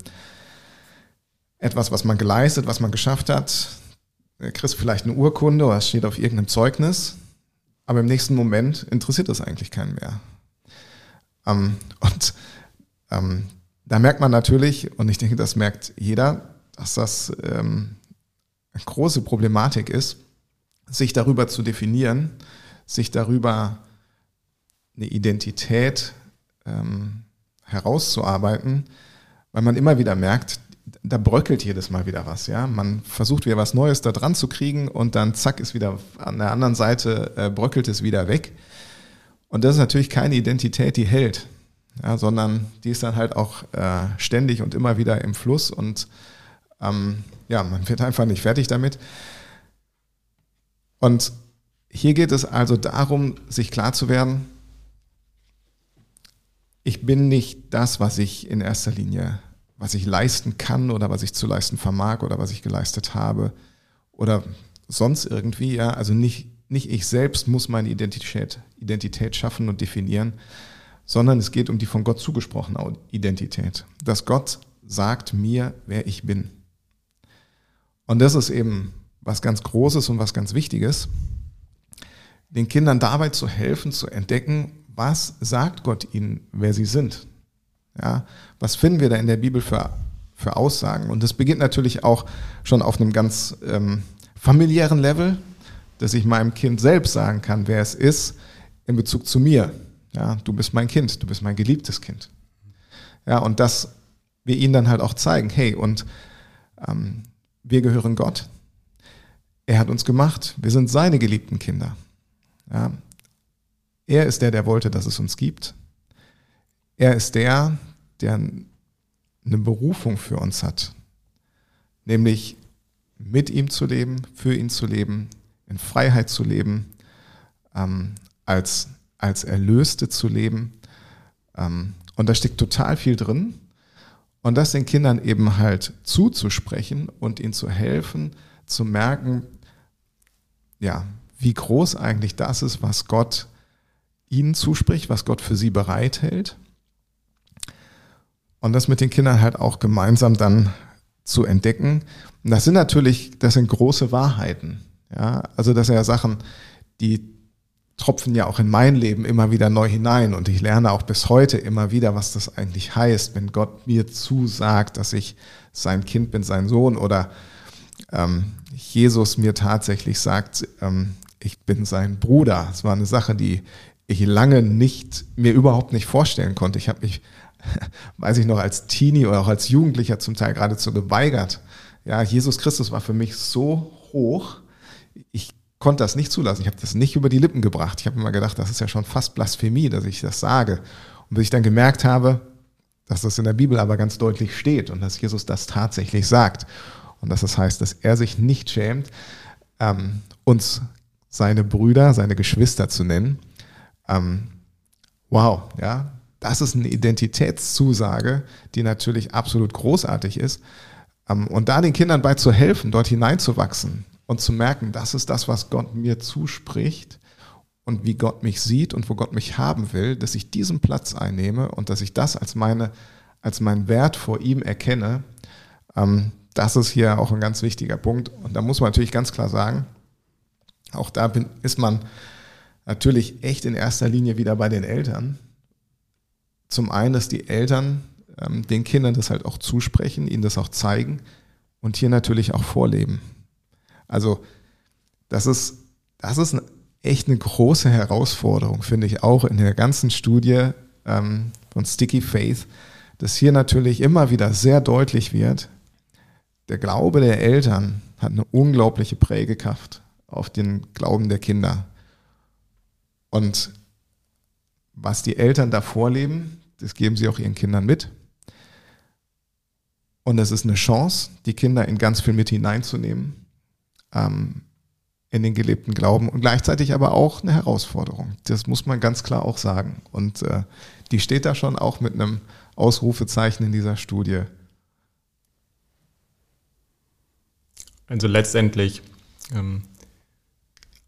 Speaker 4: etwas, was man geleistet, was man geschafft hat. Kriegst vielleicht eine Urkunde oder es steht auf irgendeinem Zeugnis, aber im nächsten Moment interessiert das eigentlich keinen mehr. Ähm, und ähm, da merkt man natürlich, und ich denke, das merkt jeder, dass das ähm, eine große Problematik ist, sich darüber zu definieren, sich darüber eine Identität ähm, herauszuarbeiten, weil man immer wieder merkt, da bröckelt jedes Mal wieder was, ja. Man versucht wieder was Neues da dran zu kriegen und dann zack ist wieder an der anderen Seite äh, bröckelt es wieder weg. Und das ist natürlich keine Identität, die hält, ja, sondern die ist dann halt auch äh, ständig und immer wieder im Fluss und ähm, ja, man wird einfach nicht fertig damit. Und hier geht es also darum, sich klar zu werden, ich bin nicht das, was ich in erster Linie, was ich leisten kann oder was ich zu leisten vermag oder was ich geleistet habe oder sonst irgendwie, ja. Also nicht, nicht ich selbst muss meine Identität, Identität schaffen und definieren, sondern es geht um die von Gott zugesprochene Identität. Dass Gott sagt mir, wer ich bin. Und das ist eben was ganz Großes und was ganz Wichtiges, den Kindern dabei zu helfen, zu entdecken, was sagt Gott ihnen, wer sie sind. Ja, was finden wir da in der Bibel für, für Aussagen? Und das beginnt natürlich auch schon auf einem ganz ähm, familiären Level, dass ich meinem Kind selbst sagen kann, wer es ist in Bezug zu mir. Ja, du bist mein Kind, du bist mein geliebtes Kind. Ja, und dass wir ihnen dann halt auch zeigen, hey, und ähm, wir gehören Gott. Er hat uns gemacht. Wir sind seine geliebten Kinder. Ja, er ist der, der wollte, dass es uns gibt. Er ist der, der eine Berufung für uns hat, nämlich mit ihm zu leben, für ihn zu leben, in Freiheit zu leben, ähm, als, als Erlöste zu leben. Ähm, und da steckt total viel drin. Und das den Kindern eben halt zuzusprechen und ihnen zu helfen, zu merken, ja, wie groß eigentlich das ist, was Gott ihnen zuspricht, was Gott für sie bereithält. Und das mit den Kindern halt auch gemeinsam dann zu entdecken. Und das sind natürlich, das sind große Wahrheiten. Ja, also das sind ja Sachen, die tropfen ja auch in mein Leben immer wieder neu hinein und ich lerne auch bis heute immer wieder, was das eigentlich heißt, wenn Gott mir zusagt, dass ich sein Kind bin, sein Sohn oder ähm, Jesus mir tatsächlich sagt, ähm, ich bin sein Bruder. Es war eine Sache, die ich lange nicht, mir überhaupt nicht vorstellen konnte. Ich habe mich, weiß ich noch, als Teenie oder auch als Jugendlicher zum Teil geradezu geweigert. Ja, Jesus Christus war für mich so hoch, ich konnte das nicht zulassen. Ich habe das nicht über die Lippen gebracht. Ich habe immer gedacht, das ist ja schon fast Blasphemie, dass ich das sage. Und bis ich dann gemerkt habe, dass das in der Bibel aber ganz deutlich steht und dass Jesus das tatsächlich sagt. Und dass das heißt, dass er sich nicht schämt, ähm, uns seine Brüder, seine Geschwister zu nennen. Ähm, wow, ja, das ist eine Identitätszusage, die natürlich absolut großartig ist. Ähm, und da den Kindern bei zu helfen, dort hineinzuwachsen und zu merken, das ist das, was Gott mir zuspricht und wie Gott mich sieht und wo Gott mich haben will, dass ich diesen Platz einnehme und dass ich das als meine, als mein Wert vor ihm erkenne. Ähm, das ist hier auch ein ganz wichtiger Punkt. Und da muss man natürlich ganz klar sagen, auch da bin, ist man natürlich echt in erster Linie wieder bei den Eltern. Zum einen, dass die Eltern ähm, den Kindern das halt auch zusprechen, ihnen das auch zeigen und hier natürlich auch vorleben. Also das ist, das ist echt eine große Herausforderung, finde ich auch in der ganzen Studie ähm, von Sticky Faith, dass hier natürlich immer wieder sehr deutlich wird, der Glaube der Eltern hat eine unglaubliche Prägekraft auf den Glauben der Kinder. Und was die Eltern da vorleben, das geben sie auch ihren Kindern mit. Und es ist eine Chance, die Kinder in ganz viel mit hineinzunehmen, ähm, in den gelebten Glauben und gleichzeitig aber auch eine Herausforderung. Das muss man ganz klar auch sagen. Und äh, die steht da schon auch mit einem Ausrufezeichen in dieser Studie.
Speaker 2: Also letztendlich ähm,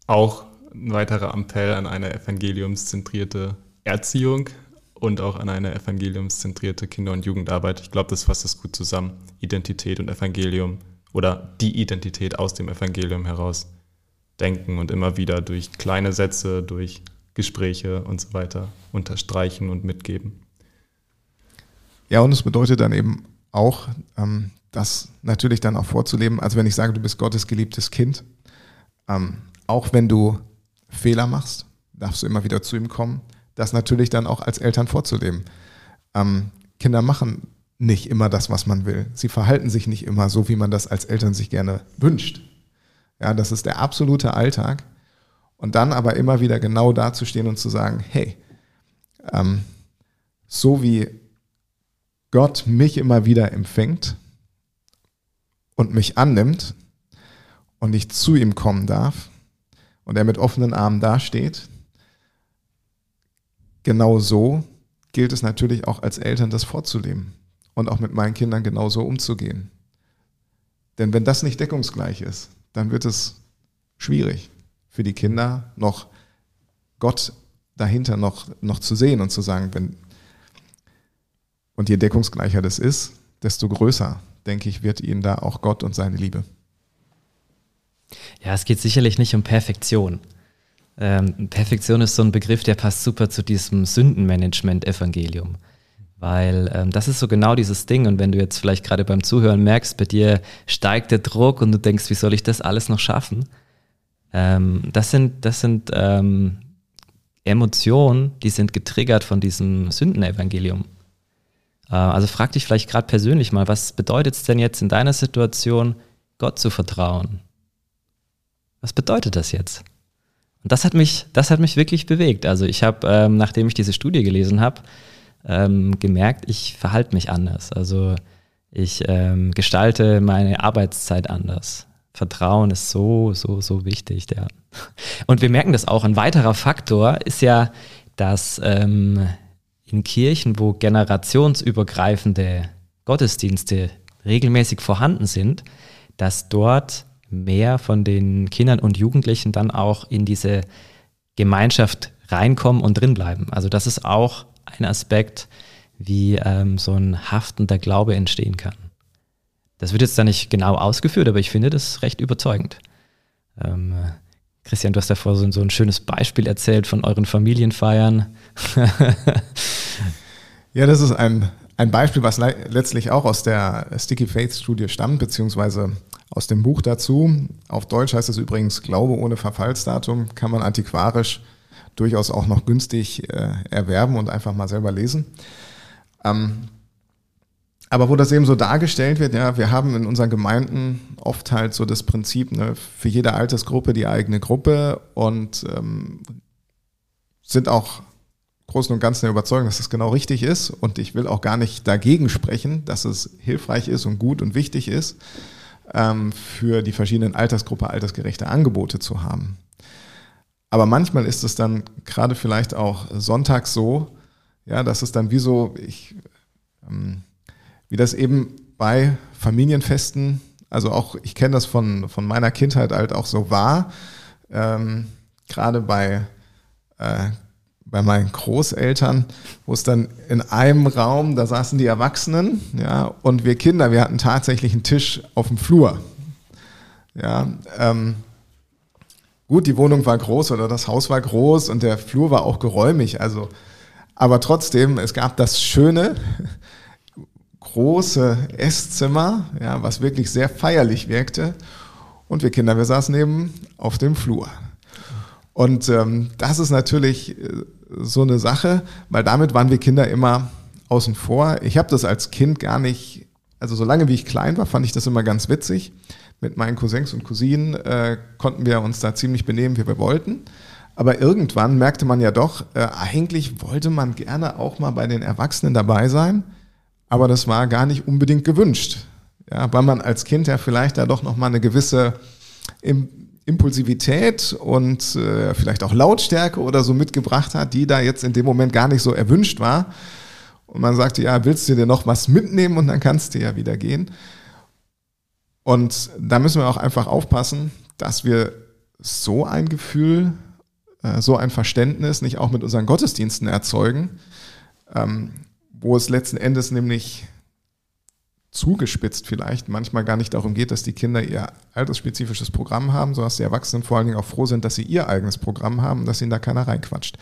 Speaker 2: auch ein weiterer Appell an eine evangeliumszentrierte Erziehung und auch an eine evangeliumszentrierte Kinder- und Jugendarbeit. Ich glaube, das fasst es gut zusammen. Identität und Evangelium oder die Identität aus dem Evangelium heraus denken und immer wieder durch kleine Sätze, durch Gespräche und so weiter unterstreichen und mitgeben.
Speaker 4: Ja, und es bedeutet dann eben auch, ähm, das natürlich dann auch vorzuleben. Also wenn ich sage, du bist Gottes geliebtes Kind, ähm, auch wenn du Fehler machst, darfst du immer wieder zu ihm kommen, das natürlich dann auch als Eltern vorzuleben. Ähm, Kinder machen nicht immer das, was man will. Sie verhalten sich nicht immer so, wie man das als Eltern sich gerne wünscht. Ja, das ist der absolute Alltag. Und dann aber immer wieder genau dazustehen und zu sagen, hey, ähm, so wie Gott mich immer wieder empfängt und mich annimmt und ich zu ihm kommen darf und er mit offenen Armen dasteht, genau so gilt es natürlich auch als Eltern, das vorzuleben und auch mit meinen Kindern genauso umzugehen. Denn wenn das nicht deckungsgleich ist, dann wird es schwierig für die Kinder noch Gott dahinter noch, noch zu sehen und zu sagen, wenn, und je deckungsgleicher das ist, desto größer, denke ich, wird ihnen da auch Gott und seine Liebe.
Speaker 3: Ja, es geht sicherlich nicht um Perfektion. Ähm, Perfektion ist so ein Begriff, der passt super zu diesem Sündenmanagement-Evangelium. Weil ähm, das ist so genau dieses Ding. Und wenn du jetzt vielleicht gerade beim Zuhören merkst, bei dir steigt der Druck und du denkst, wie soll ich das alles noch schaffen? Ähm, das sind, das sind ähm, Emotionen, die sind getriggert von diesem Sündenevangelium. Äh, also frag dich vielleicht gerade persönlich mal, was bedeutet es denn jetzt in deiner Situation, Gott zu vertrauen? Was bedeutet das jetzt? Und das hat mich, das hat mich wirklich bewegt. Also ich habe, ähm, nachdem ich diese Studie gelesen habe, ähm, gemerkt, ich verhalte mich anders. Also ich ähm, gestalte meine Arbeitszeit anders. Vertrauen ist so, so, so wichtig. Ja. Und wir merken das auch. Ein weiterer Faktor ist ja, dass ähm, in Kirchen, wo generationsübergreifende Gottesdienste regelmäßig vorhanden sind, dass dort mehr von den Kindern und Jugendlichen dann auch in diese Gemeinschaft reinkommen und drinbleiben. Also das ist auch ein Aspekt, wie ähm, so ein haftender Glaube entstehen kann. Das wird jetzt da nicht genau ausgeführt, aber ich finde das recht überzeugend. Ähm, Christian, du hast davor so, so ein schönes Beispiel erzählt von euren Familienfeiern.
Speaker 4: ja, das ist ein, ein Beispiel, was le letztlich auch aus der Sticky Faith Studie stammt, beziehungsweise aus dem Buch dazu. Auf Deutsch heißt es übrigens Glaube ohne Verfallsdatum, kann man antiquarisch durchaus auch noch günstig äh, erwerben und einfach mal selber lesen. Ähm, aber wo das eben so dargestellt wird, ja, wir haben in unseren Gemeinden oft halt so das Prinzip, ne, für jede Altersgruppe die eigene Gruppe und ähm, sind auch Großen und Ganzen der Überzeugung, dass das genau richtig ist. Und ich will auch gar nicht dagegen sprechen, dass es hilfreich ist und gut und wichtig ist, ähm, für die verschiedenen Altersgruppen altersgerechte Angebote zu haben. Aber manchmal ist es dann gerade vielleicht auch sonntags so, ja, dass es dann wie so, ich, ähm, wie das eben bei Familienfesten, also auch, ich kenne das von, von meiner Kindheit halt auch so war, ähm, gerade bei, äh, bei meinen Großeltern, wo es dann in einem Raum, da saßen die Erwachsenen, ja, und wir Kinder, wir hatten tatsächlich einen Tisch auf dem Flur. Ja, ähm, gut, die Wohnung war groß oder das Haus war groß und der Flur war auch geräumig, also, aber trotzdem, es gab das schöne, große Esszimmer, ja, was wirklich sehr feierlich wirkte. Und wir Kinder, wir saßen eben auf dem Flur. Und ähm, das ist natürlich äh, so eine Sache, weil damit waren wir Kinder immer außen vor. Ich habe das als Kind gar nicht, also solange wie ich klein war, fand ich das immer ganz witzig. Mit meinen Cousins und Cousinen äh, konnten wir uns da ziemlich benehmen, wie wir wollten. Aber irgendwann merkte man ja doch, äh, eigentlich wollte man gerne auch mal bei den Erwachsenen dabei sein aber das war gar nicht unbedingt gewünscht. Ja, weil man als Kind ja vielleicht da doch nochmal eine gewisse Impulsivität und äh, vielleicht auch Lautstärke oder so mitgebracht hat, die da jetzt in dem Moment gar nicht so erwünscht war. Und man sagte, ja, willst du dir noch was mitnehmen und dann kannst du ja wieder gehen. Und da müssen wir auch einfach aufpassen, dass wir so ein Gefühl, äh, so ein Verständnis nicht auch mit unseren Gottesdiensten erzeugen, ähm, wo es letzten Endes nämlich zugespitzt vielleicht manchmal gar nicht darum geht, dass die Kinder ihr altersspezifisches Programm haben, sondern dass die Erwachsenen vor allen Dingen auch froh sind, dass sie ihr eigenes Programm haben, dass ihnen da keiner reinquatscht.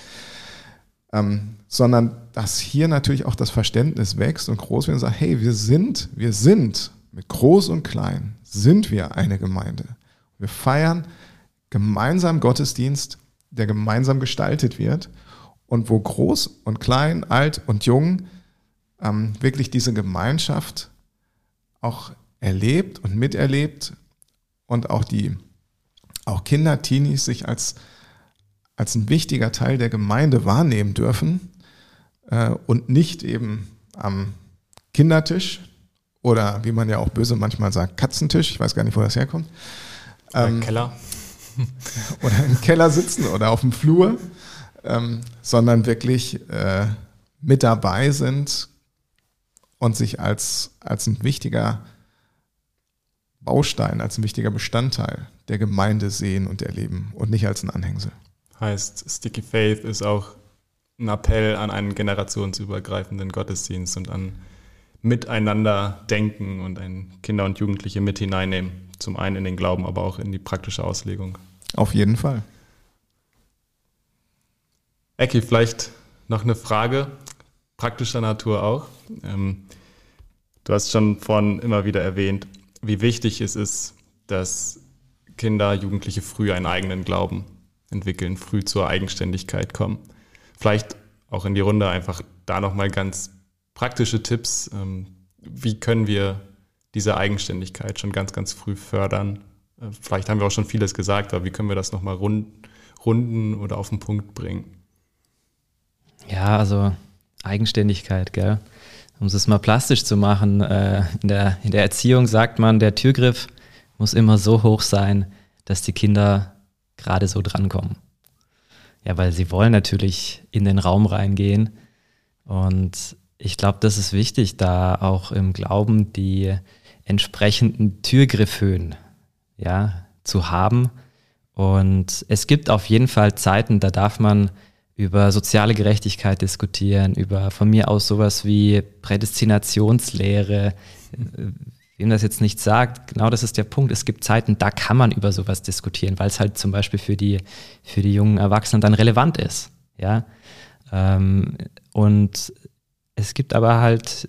Speaker 4: Ähm, sondern dass hier natürlich auch das Verständnis wächst und groß wird und sagt, hey, wir sind, wir sind mit groß und klein, sind wir eine Gemeinde. Wir feiern gemeinsam Gottesdienst, der gemeinsam gestaltet wird und wo groß und klein, alt und jung ähm, wirklich diese Gemeinschaft auch erlebt und miterlebt und auch die auch Kinder, Teenies sich als, als ein wichtiger Teil der Gemeinde wahrnehmen dürfen äh, und nicht eben am Kindertisch oder wie man ja auch böse manchmal sagt, Katzentisch, ich weiß gar nicht, wo das herkommt.
Speaker 2: Ähm, Im Keller.
Speaker 4: Oder im Keller sitzen oder auf dem Flur, ähm, sondern wirklich äh, mit dabei sind, und sich als, als ein wichtiger Baustein, als ein wichtiger Bestandteil der Gemeinde sehen und erleben und nicht als ein Anhängsel.
Speaker 2: Heißt, Sticky Faith ist auch ein Appell an einen generationsübergreifenden Gottesdienst und an miteinander denken und ein Kinder und Jugendliche mit hineinnehmen. Zum einen in den Glauben, aber auch in die praktische Auslegung.
Speaker 4: Auf jeden Fall.
Speaker 2: Ecki, vielleicht noch eine Frage, praktischer Natur auch. Ähm, du hast schon vorhin immer wieder erwähnt, wie wichtig es ist, dass Kinder, Jugendliche früh einen eigenen Glauben entwickeln, früh zur Eigenständigkeit kommen. Vielleicht auch in die Runde einfach da nochmal ganz praktische Tipps. Ähm, wie können wir diese Eigenständigkeit schon ganz, ganz früh fördern? Äh, vielleicht haben wir auch schon vieles gesagt, aber wie können wir das nochmal runden oder auf den Punkt bringen?
Speaker 3: Ja, also Eigenständigkeit, gell? Um es mal plastisch zu machen, äh, in, der, in der Erziehung sagt man, der Türgriff muss immer so hoch sein, dass die Kinder gerade so drankommen. Ja, weil sie wollen natürlich in den Raum reingehen. Und ich glaube, das ist wichtig, da auch im Glauben die entsprechenden Türgriffhöhen ja, zu haben. Und es gibt auf jeden Fall Zeiten, da darf man über soziale Gerechtigkeit diskutieren, über von mir aus sowas wie Prädestinationslehre. Wem das jetzt nicht sagt, genau das ist der Punkt. Es gibt Zeiten, da kann man über sowas diskutieren, weil es halt zum Beispiel für die, für die jungen Erwachsenen dann relevant ist. Ja? Ähm, und es gibt aber halt,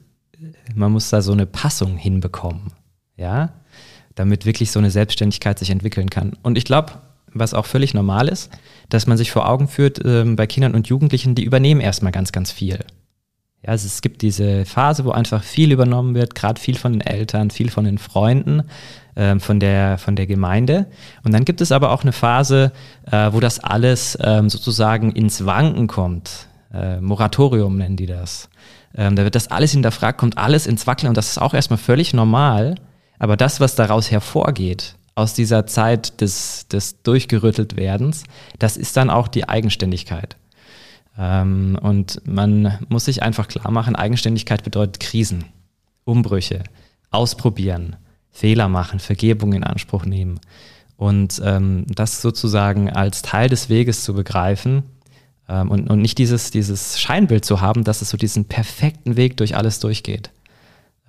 Speaker 3: man muss da so eine Passung hinbekommen, ja, damit wirklich so eine Selbstständigkeit sich entwickeln kann. Und ich glaube, was auch völlig normal ist, dass man sich vor Augen führt, äh, bei Kindern und Jugendlichen, die übernehmen erstmal ganz, ganz viel. Ja, also es gibt diese Phase, wo einfach viel übernommen wird, gerade viel von den Eltern, viel von den Freunden, äh, von, der, von der Gemeinde. Und dann gibt es aber auch eine Phase, äh, wo das alles ähm, sozusagen ins Wanken kommt. Äh, Moratorium nennen die das. Ähm, da wird das alles hinterfragt, kommt alles ins Wackeln und das ist auch erstmal völlig normal. Aber das, was daraus hervorgeht, aus dieser Zeit des, des Durchgerütteltwerdens, das ist dann auch die Eigenständigkeit. Ähm, und man muss sich einfach klar machen, Eigenständigkeit bedeutet Krisen, Umbrüche, ausprobieren, Fehler machen, Vergebung in Anspruch nehmen. Und ähm, das sozusagen als Teil des Weges zu begreifen ähm, und, und nicht dieses, dieses Scheinbild zu haben, dass es so diesen perfekten Weg durch alles durchgeht.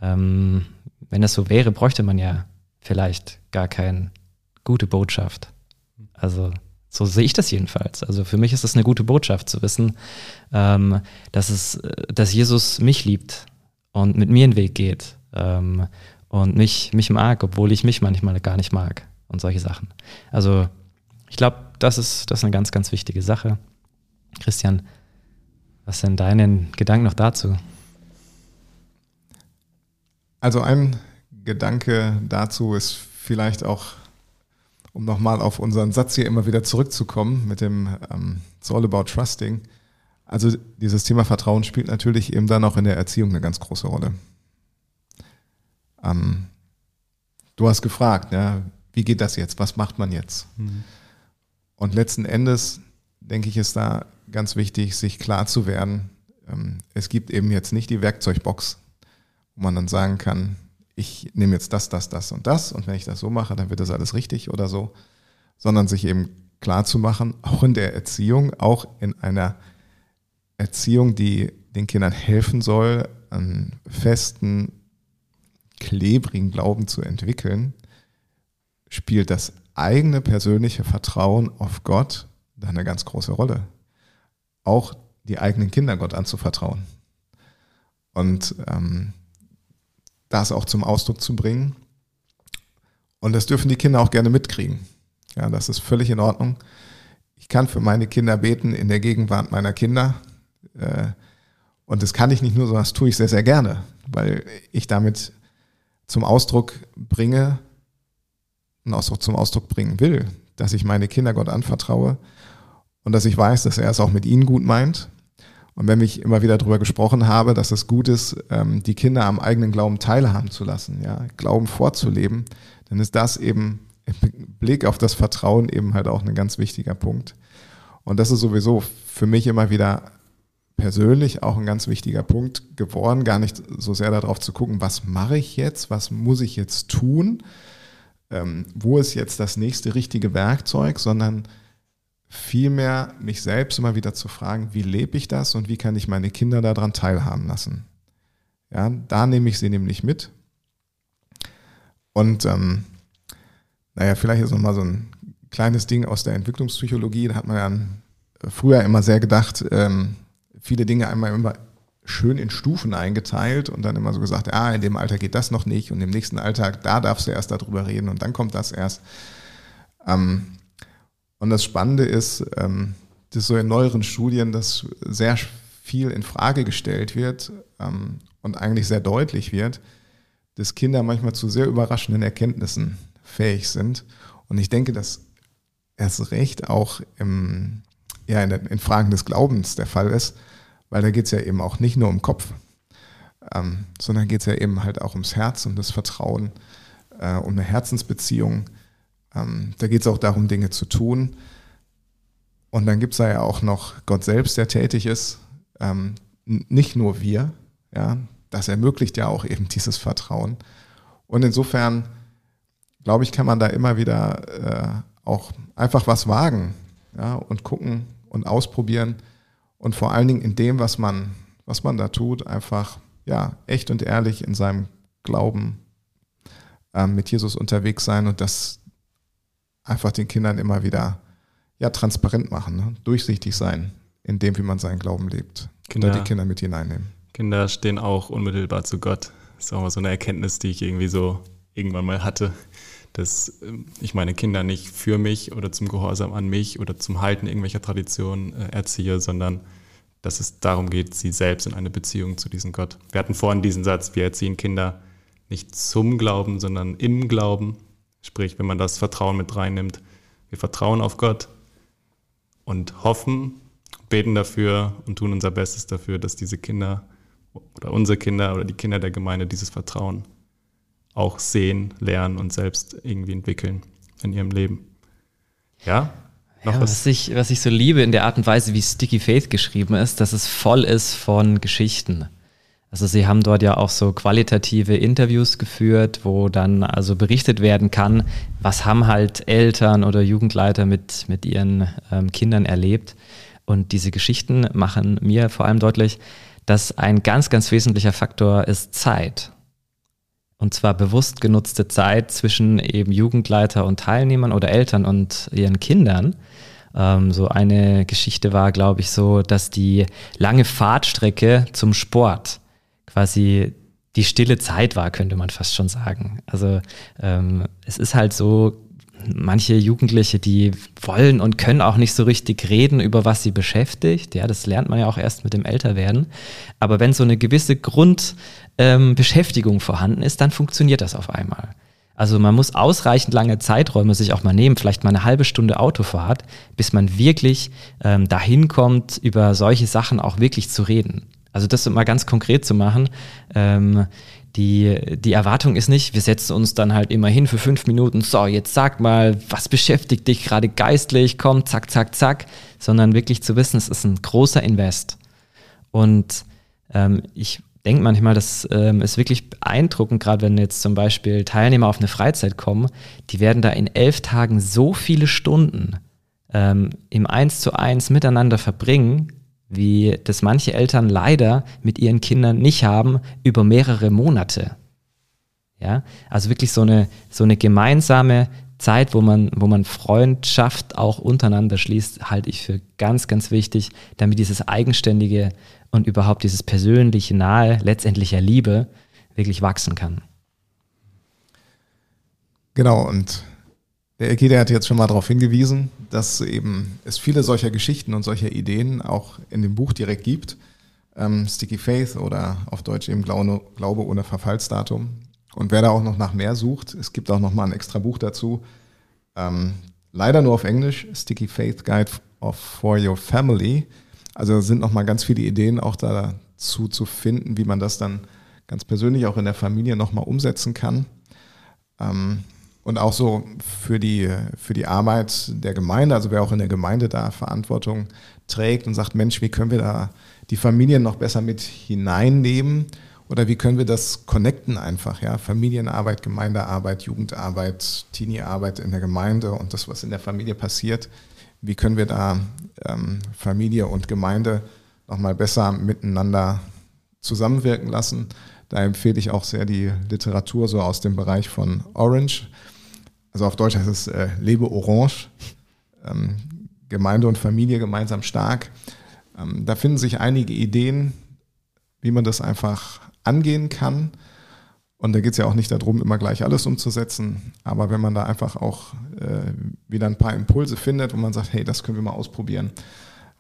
Speaker 3: Ähm, wenn das so wäre, bräuchte man ja vielleicht gar keine gute Botschaft. Also so sehe ich das jedenfalls. Also für mich ist das eine gute Botschaft zu wissen, ähm, dass, es, dass Jesus mich liebt und mit mir den Weg geht ähm, und mich, mich mag, obwohl ich mich manchmal gar nicht mag und solche Sachen. Also ich glaube, das ist, das ist eine ganz, ganz wichtige Sache. Christian, was sind deine Gedanken noch dazu?
Speaker 4: Also ein Gedanke dazu ist vielleicht auch, um nochmal auf unseren Satz hier immer wieder zurückzukommen mit dem ähm, It's all about trusting. Also dieses Thema Vertrauen spielt natürlich eben dann auch in der Erziehung eine ganz große Rolle. Ähm, du hast gefragt, ja, wie geht das jetzt? Was macht man jetzt? Mhm. Und letzten Endes denke ich, ist da ganz wichtig, sich klar zu werden, ähm, es gibt eben jetzt nicht die Werkzeugbox, wo man dann sagen kann, ich nehme jetzt das, das, das und das und wenn ich das so mache, dann wird das alles richtig oder so, sondern sich eben klar zu machen, auch in der Erziehung, auch in einer Erziehung, die den Kindern helfen soll, einen festen, klebrigen Glauben zu entwickeln, spielt das eigene persönliche Vertrauen auf Gott da eine ganz große Rolle. Auch die eigenen Kinder Gott anzuvertrauen. Und ähm, das auch zum Ausdruck zu bringen. Und das dürfen die Kinder auch gerne mitkriegen. Ja, das ist völlig in Ordnung. Ich kann für meine Kinder beten in der Gegenwart meiner Kinder. Äh, und das kann ich nicht nur, sondern das tue ich sehr, sehr gerne, weil ich damit zum Ausdruck bringe und auch zum Ausdruck bringen will, dass ich meine Kinder Gott anvertraue und dass ich weiß, dass er es auch mit ihnen gut meint und wenn ich immer wieder darüber gesprochen habe, dass es gut ist, ähm, die Kinder am eigenen Glauben teilhaben zu lassen, ja, Glauben vorzuleben, dann ist das eben im Blick auf das Vertrauen eben halt auch ein ganz wichtiger Punkt. Und das ist sowieso für mich immer wieder persönlich auch ein ganz wichtiger Punkt geworden, gar nicht so sehr darauf zu gucken, was mache ich jetzt, was muss ich jetzt tun, ähm, wo ist jetzt das nächste richtige Werkzeug, sondern vielmehr mich selbst immer wieder zu fragen, wie lebe ich das und wie kann ich meine Kinder daran teilhaben lassen. Ja, da nehme ich sie nämlich mit. Und ähm, naja, vielleicht ist nochmal so ein kleines Ding aus der Entwicklungspsychologie. Da hat man ja früher immer sehr gedacht, ähm, viele Dinge einmal immer schön in Stufen eingeteilt und dann immer so gesagt, ah, in dem Alter geht das noch nicht und im nächsten Alter, da darfst du erst darüber reden und dann kommt das erst. Ähm, und das Spannende ist, ähm, dass so in neueren Studien das sehr viel in Frage gestellt wird ähm, und eigentlich sehr deutlich wird, dass Kinder manchmal zu sehr überraschenden Erkenntnissen fähig sind. Und ich denke, dass erst recht auch im, ja, in, in Fragen des Glaubens der Fall ist, weil da geht es ja eben auch nicht nur um Kopf, ähm, sondern geht es ja eben halt auch ums Herz, um das Vertrauen, äh, um eine Herzensbeziehung. Ähm, da geht es auch darum, Dinge zu tun. Und dann gibt es da ja auch noch Gott selbst, der tätig ist, ähm, nicht nur wir. Ja, das ermöglicht ja auch eben dieses Vertrauen. Und insofern, glaube ich, kann man da immer wieder äh, auch einfach was wagen ja, und gucken und ausprobieren und vor allen Dingen in dem, was man, was man da tut, einfach ja, echt und ehrlich in seinem Glauben äh, mit Jesus unterwegs sein und das einfach den Kindern immer wieder ja, transparent machen, ne? durchsichtig sein in dem, wie man seinen Glauben lebt. Kinder, die Kinder mit hineinnehmen.
Speaker 2: Kinder stehen auch unmittelbar zu Gott. Das ist auch mal so eine Erkenntnis, die ich irgendwie so irgendwann mal hatte, dass ähm, ich meine Kinder nicht für mich oder zum Gehorsam an mich oder zum Halten irgendwelcher Traditionen äh, erziehe, sondern dass es darum geht, sie selbst in eine Beziehung zu diesem Gott. Wir hatten vorhin diesen Satz, wir erziehen Kinder nicht zum Glauben, sondern im Glauben. Sprich, wenn man das Vertrauen mit reinnimmt, wir vertrauen auf Gott und hoffen, beten dafür und tun unser Bestes dafür, dass diese Kinder oder unsere Kinder oder die Kinder der Gemeinde dieses Vertrauen auch sehen, lernen und selbst irgendwie entwickeln in ihrem Leben. Ja?
Speaker 3: Noch ja, was? Was, ich, was ich so liebe in der Art und Weise, wie Sticky Faith geschrieben ist, dass es voll ist von Geschichten. Also sie haben dort ja auch so qualitative Interviews geführt, wo dann also berichtet werden kann, was haben halt Eltern oder Jugendleiter mit, mit ihren ähm, Kindern erlebt. Und diese Geschichten machen mir vor allem deutlich, dass ein ganz, ganz wesentlicher Faktor ist Zeit. Und zwar bewusst genutzte Zeit zwischen eben Jugendleiter und Teilnehmern oder Eltern und ihren Kindern. Ähm, so eine Geschichte war, glaube ich, so, dass die lange Fahrtstrecke zum Sport quasi die stille Zeit war, könnte man fast schon sagen. Also ähm, es ist halt so, manche Jugendliche, die wollen und können auch nicht so richtig reden, über was sie beschäftigt. Ja, das lernt man ja auch erst mit dem Älterwerden. Aber wenn so eine gewisse Grundbeschäftigung ähm, vorhanden ist, dann funktioniert das auf einmal. Also man muss ausreichend lange Zeiträume sich auch mal nehmen, vielleicht mal eine halbe Stunde Autofahrt, bis man wirklich ähm, dahin kommt, über solche Sachen auch wirklich zu reden. Also das mal ganz konkret zu machen. Ähm, die, die Erwartung ist nicht, wir setzen uns dann halt immer hin für fünf Minuten, so, jetzt sag mal, was beschäftigt dich gerade geistlich, komm, zack, zack, zack, sondern wirklich zu wissen, es ist ein großer Invest. Und ähm, ich denke manchmal, das ähm, ist wirklich beeindruckend, gerade wenn jetzt zum Beispiel Teilnehmer auf eine Freizeit kommen, die werden da in elf Tagen so viele Stunden ähm, im Eins zu eins miteinander verbringen, wie das manche Eltern leider mit ihren Kindern nicht haben über mehrere Monate. Ja, also wirklich so eine, so eine gemeinsame Zeit, wo man, wo man Freundschaft auch untereinander schließt, halte ich für ganz, ganz wichtig, damit dieses eigenständige und überhaupt dieses persönliche Nahe, letztendlicher Liebe wirklich wachsen kann.
Speaker 4: Genau, und der Ekide hat jetzt schon mal darauf hingewiesen, dass eben es viele solcher Geschichten und solcher Ideen auch in dem Buch direkt gibt. Ähm, Sticky Faith oder auf Deutsch eben Glaube, Glaube ohne Verfallsdatum. Und wer da auch noch nach mehr sucht, es gibt auch noch mal ein extra Buch dazu. Ähm, leider nur auf Englisch, Sticky Faith Guide for Your Family. Also sind noch mal ganz viele Ideen auch dazu zu finden, wie man das dann ganz persönlich auch in der Familie noch mal umsetzen kann. Ähm, und auch so für die, für die Arbeit der Gemeinde, also wer auch in der Gemeinde da Verantwortung trägt und sagt, Mensch, wie können wir da die Familien noch besser mit hineinnehmen oder wie können wir das connecten einfach, ja, Familienarbeit, Gemeindearbeit, Jugendarbeit, Teenie-Arbeit in der Gemeinde und das, was in der Familie passiert, wie können wir da ähm, Familie und Gemeinde nochmal besser miteinander zusammenwirken lassen. Da empfehle ich auch sehr die Literatur so aus dem Bereich von Orange. Also auf Deutsch heißt es äh, Lebe Orange. Ähm, Gemeinde und Familie gemeinsam stark. Ähm, da finden sich einige Ideen, wie man das einfach angehen kann. Und da geht es ja auch nicht darum, immer gleich alles umzusetzen. Aber wenn man da einfach auch äh, wieder ein paar Impulse findet, wo man sagt, hey, das können wir mal ausprobieren,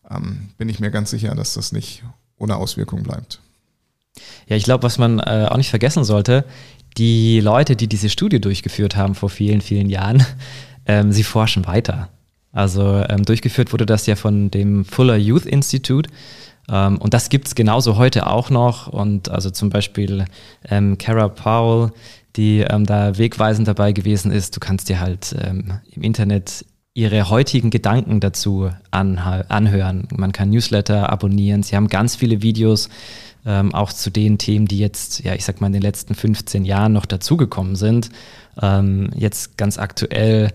Speaker 4: ähm, bin ich mir ganz sicher, dass das nicht ohne Auswirkung bleibt.
Speaker 3: Ja, ich glaube, was man äh, auch nicht vergessen sollte, die Leute, die diese Studie durchgeführt haben vor vielen, vielen Jahren, ähm, sie forschen weiter. Also ähm, durchgeführt wurde das ja von dem Fuller Youth Institute. Ähm, und das gibt es genauso heute auch noch. Und also zum Beispiel ähm, Kara Powell, die ähm, da wegweisend dabei gewesen ist. Du kannst dir halt ähm, im Internet ihre heutigen Gedanken dazu anhören. Man kann Newsletter abonnieren. Sie haben ganz viele Videos ähm, auch zu den Themen, die jetzt, ja, ich sag mal, in den letzten 15 Jahren noch dazugekommen sind. Ähm, jetzt ganz aktuell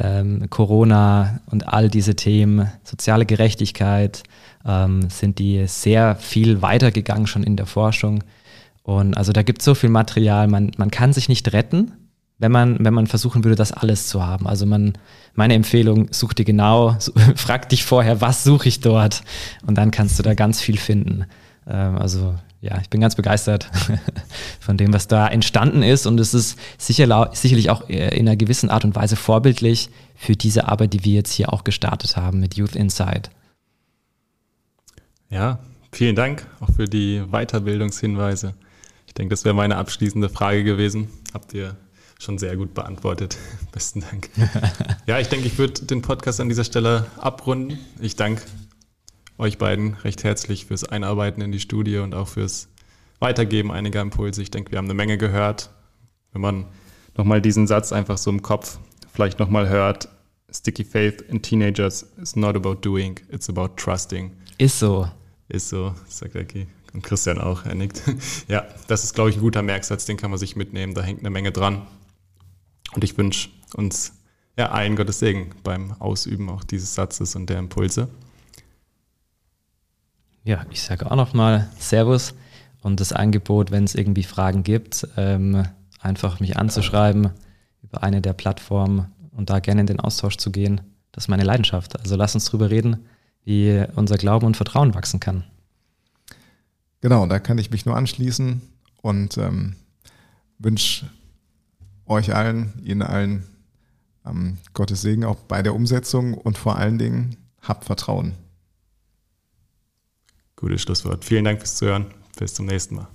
Speaker 3: ähm, Corona und all diese Themen, soziale Gerechtigkeit, ähm, sind die sehr viel weitergegangen schon in der Forschung. Und also da gibt es so viel Material, man, man kann sich nicht retten, wenn man, wenn man versuchen würde, das alles zu haben. Also man, meine Empfehlung, such dir genau, frag dich vorher, was suche ich dort? Und dann kannst du da ganz viel finden. Ähm, also ja, ich bin ganz begeistert von dem, was da entstanden ist. Und es ist sicher, sicherlich auch in einer gewissen Art und Weise vorbildlich für diese Arbeit, die wir jetzt hier auch gestartet haben mit Youth Insight.
Speaker 2: Ja, vielen Dank auch für die Weiterbildungshinweise. Ich denke, das wäre meine abschließende Frage gewesen. Habt ihr schon sehr gut beantwortet. Besten Dank. ja, ich denke, ich würde den Podcast an dieser Stelle abrunden. Ich danke euch beiden recht herzlich fürs Einarbeiten in die Studie und auch fürs Weitergeben einiger Impulse. Ich denke, wir haben eine Menge gehört. Wenn man nochmal diesen Satz einfach so im Kopf vielleicht nochmal hört, Sticky Faith in Teenagers is not about doing, it's about trusting.
Speaker 3: Ist so.
Speaker 2: Ist so, sagt Eki. Und Christian auch, er nickt. ja, das ist, glaube ich, ein guter Merksatz, den kann man sich mitnehmen. Da hängt eine Menge dran. Und ich wünsche uns ja allen Gottes Segen beim Ausüben auch dieses Satzes und der Impulse.
Speaker 3: Ja, ich sage auch nochmal Servus und das Angebot, wenn es irgendwie Fragen gibt, ähm, einfach mich anzuschreiben über eine der Plattformen und da gerne in den Austausch zu gehen. Das ist meine Leidenschaft. Also lass uns drüber reden, wie unser Glauben und Vertrauen wachsen kann.
Speaker 4: Genau, da kann ich mich nur anschließen und ähm, wünsche euch allen, Ihnen allen ähm, Gottes Segen auch bei der Umsetzung und vor allen Dingen habt Vertrauen.
Speaker 2: Gutes Schlusswort. Vielen Dank fürs Zuhören. Bis zum nächsten Mal.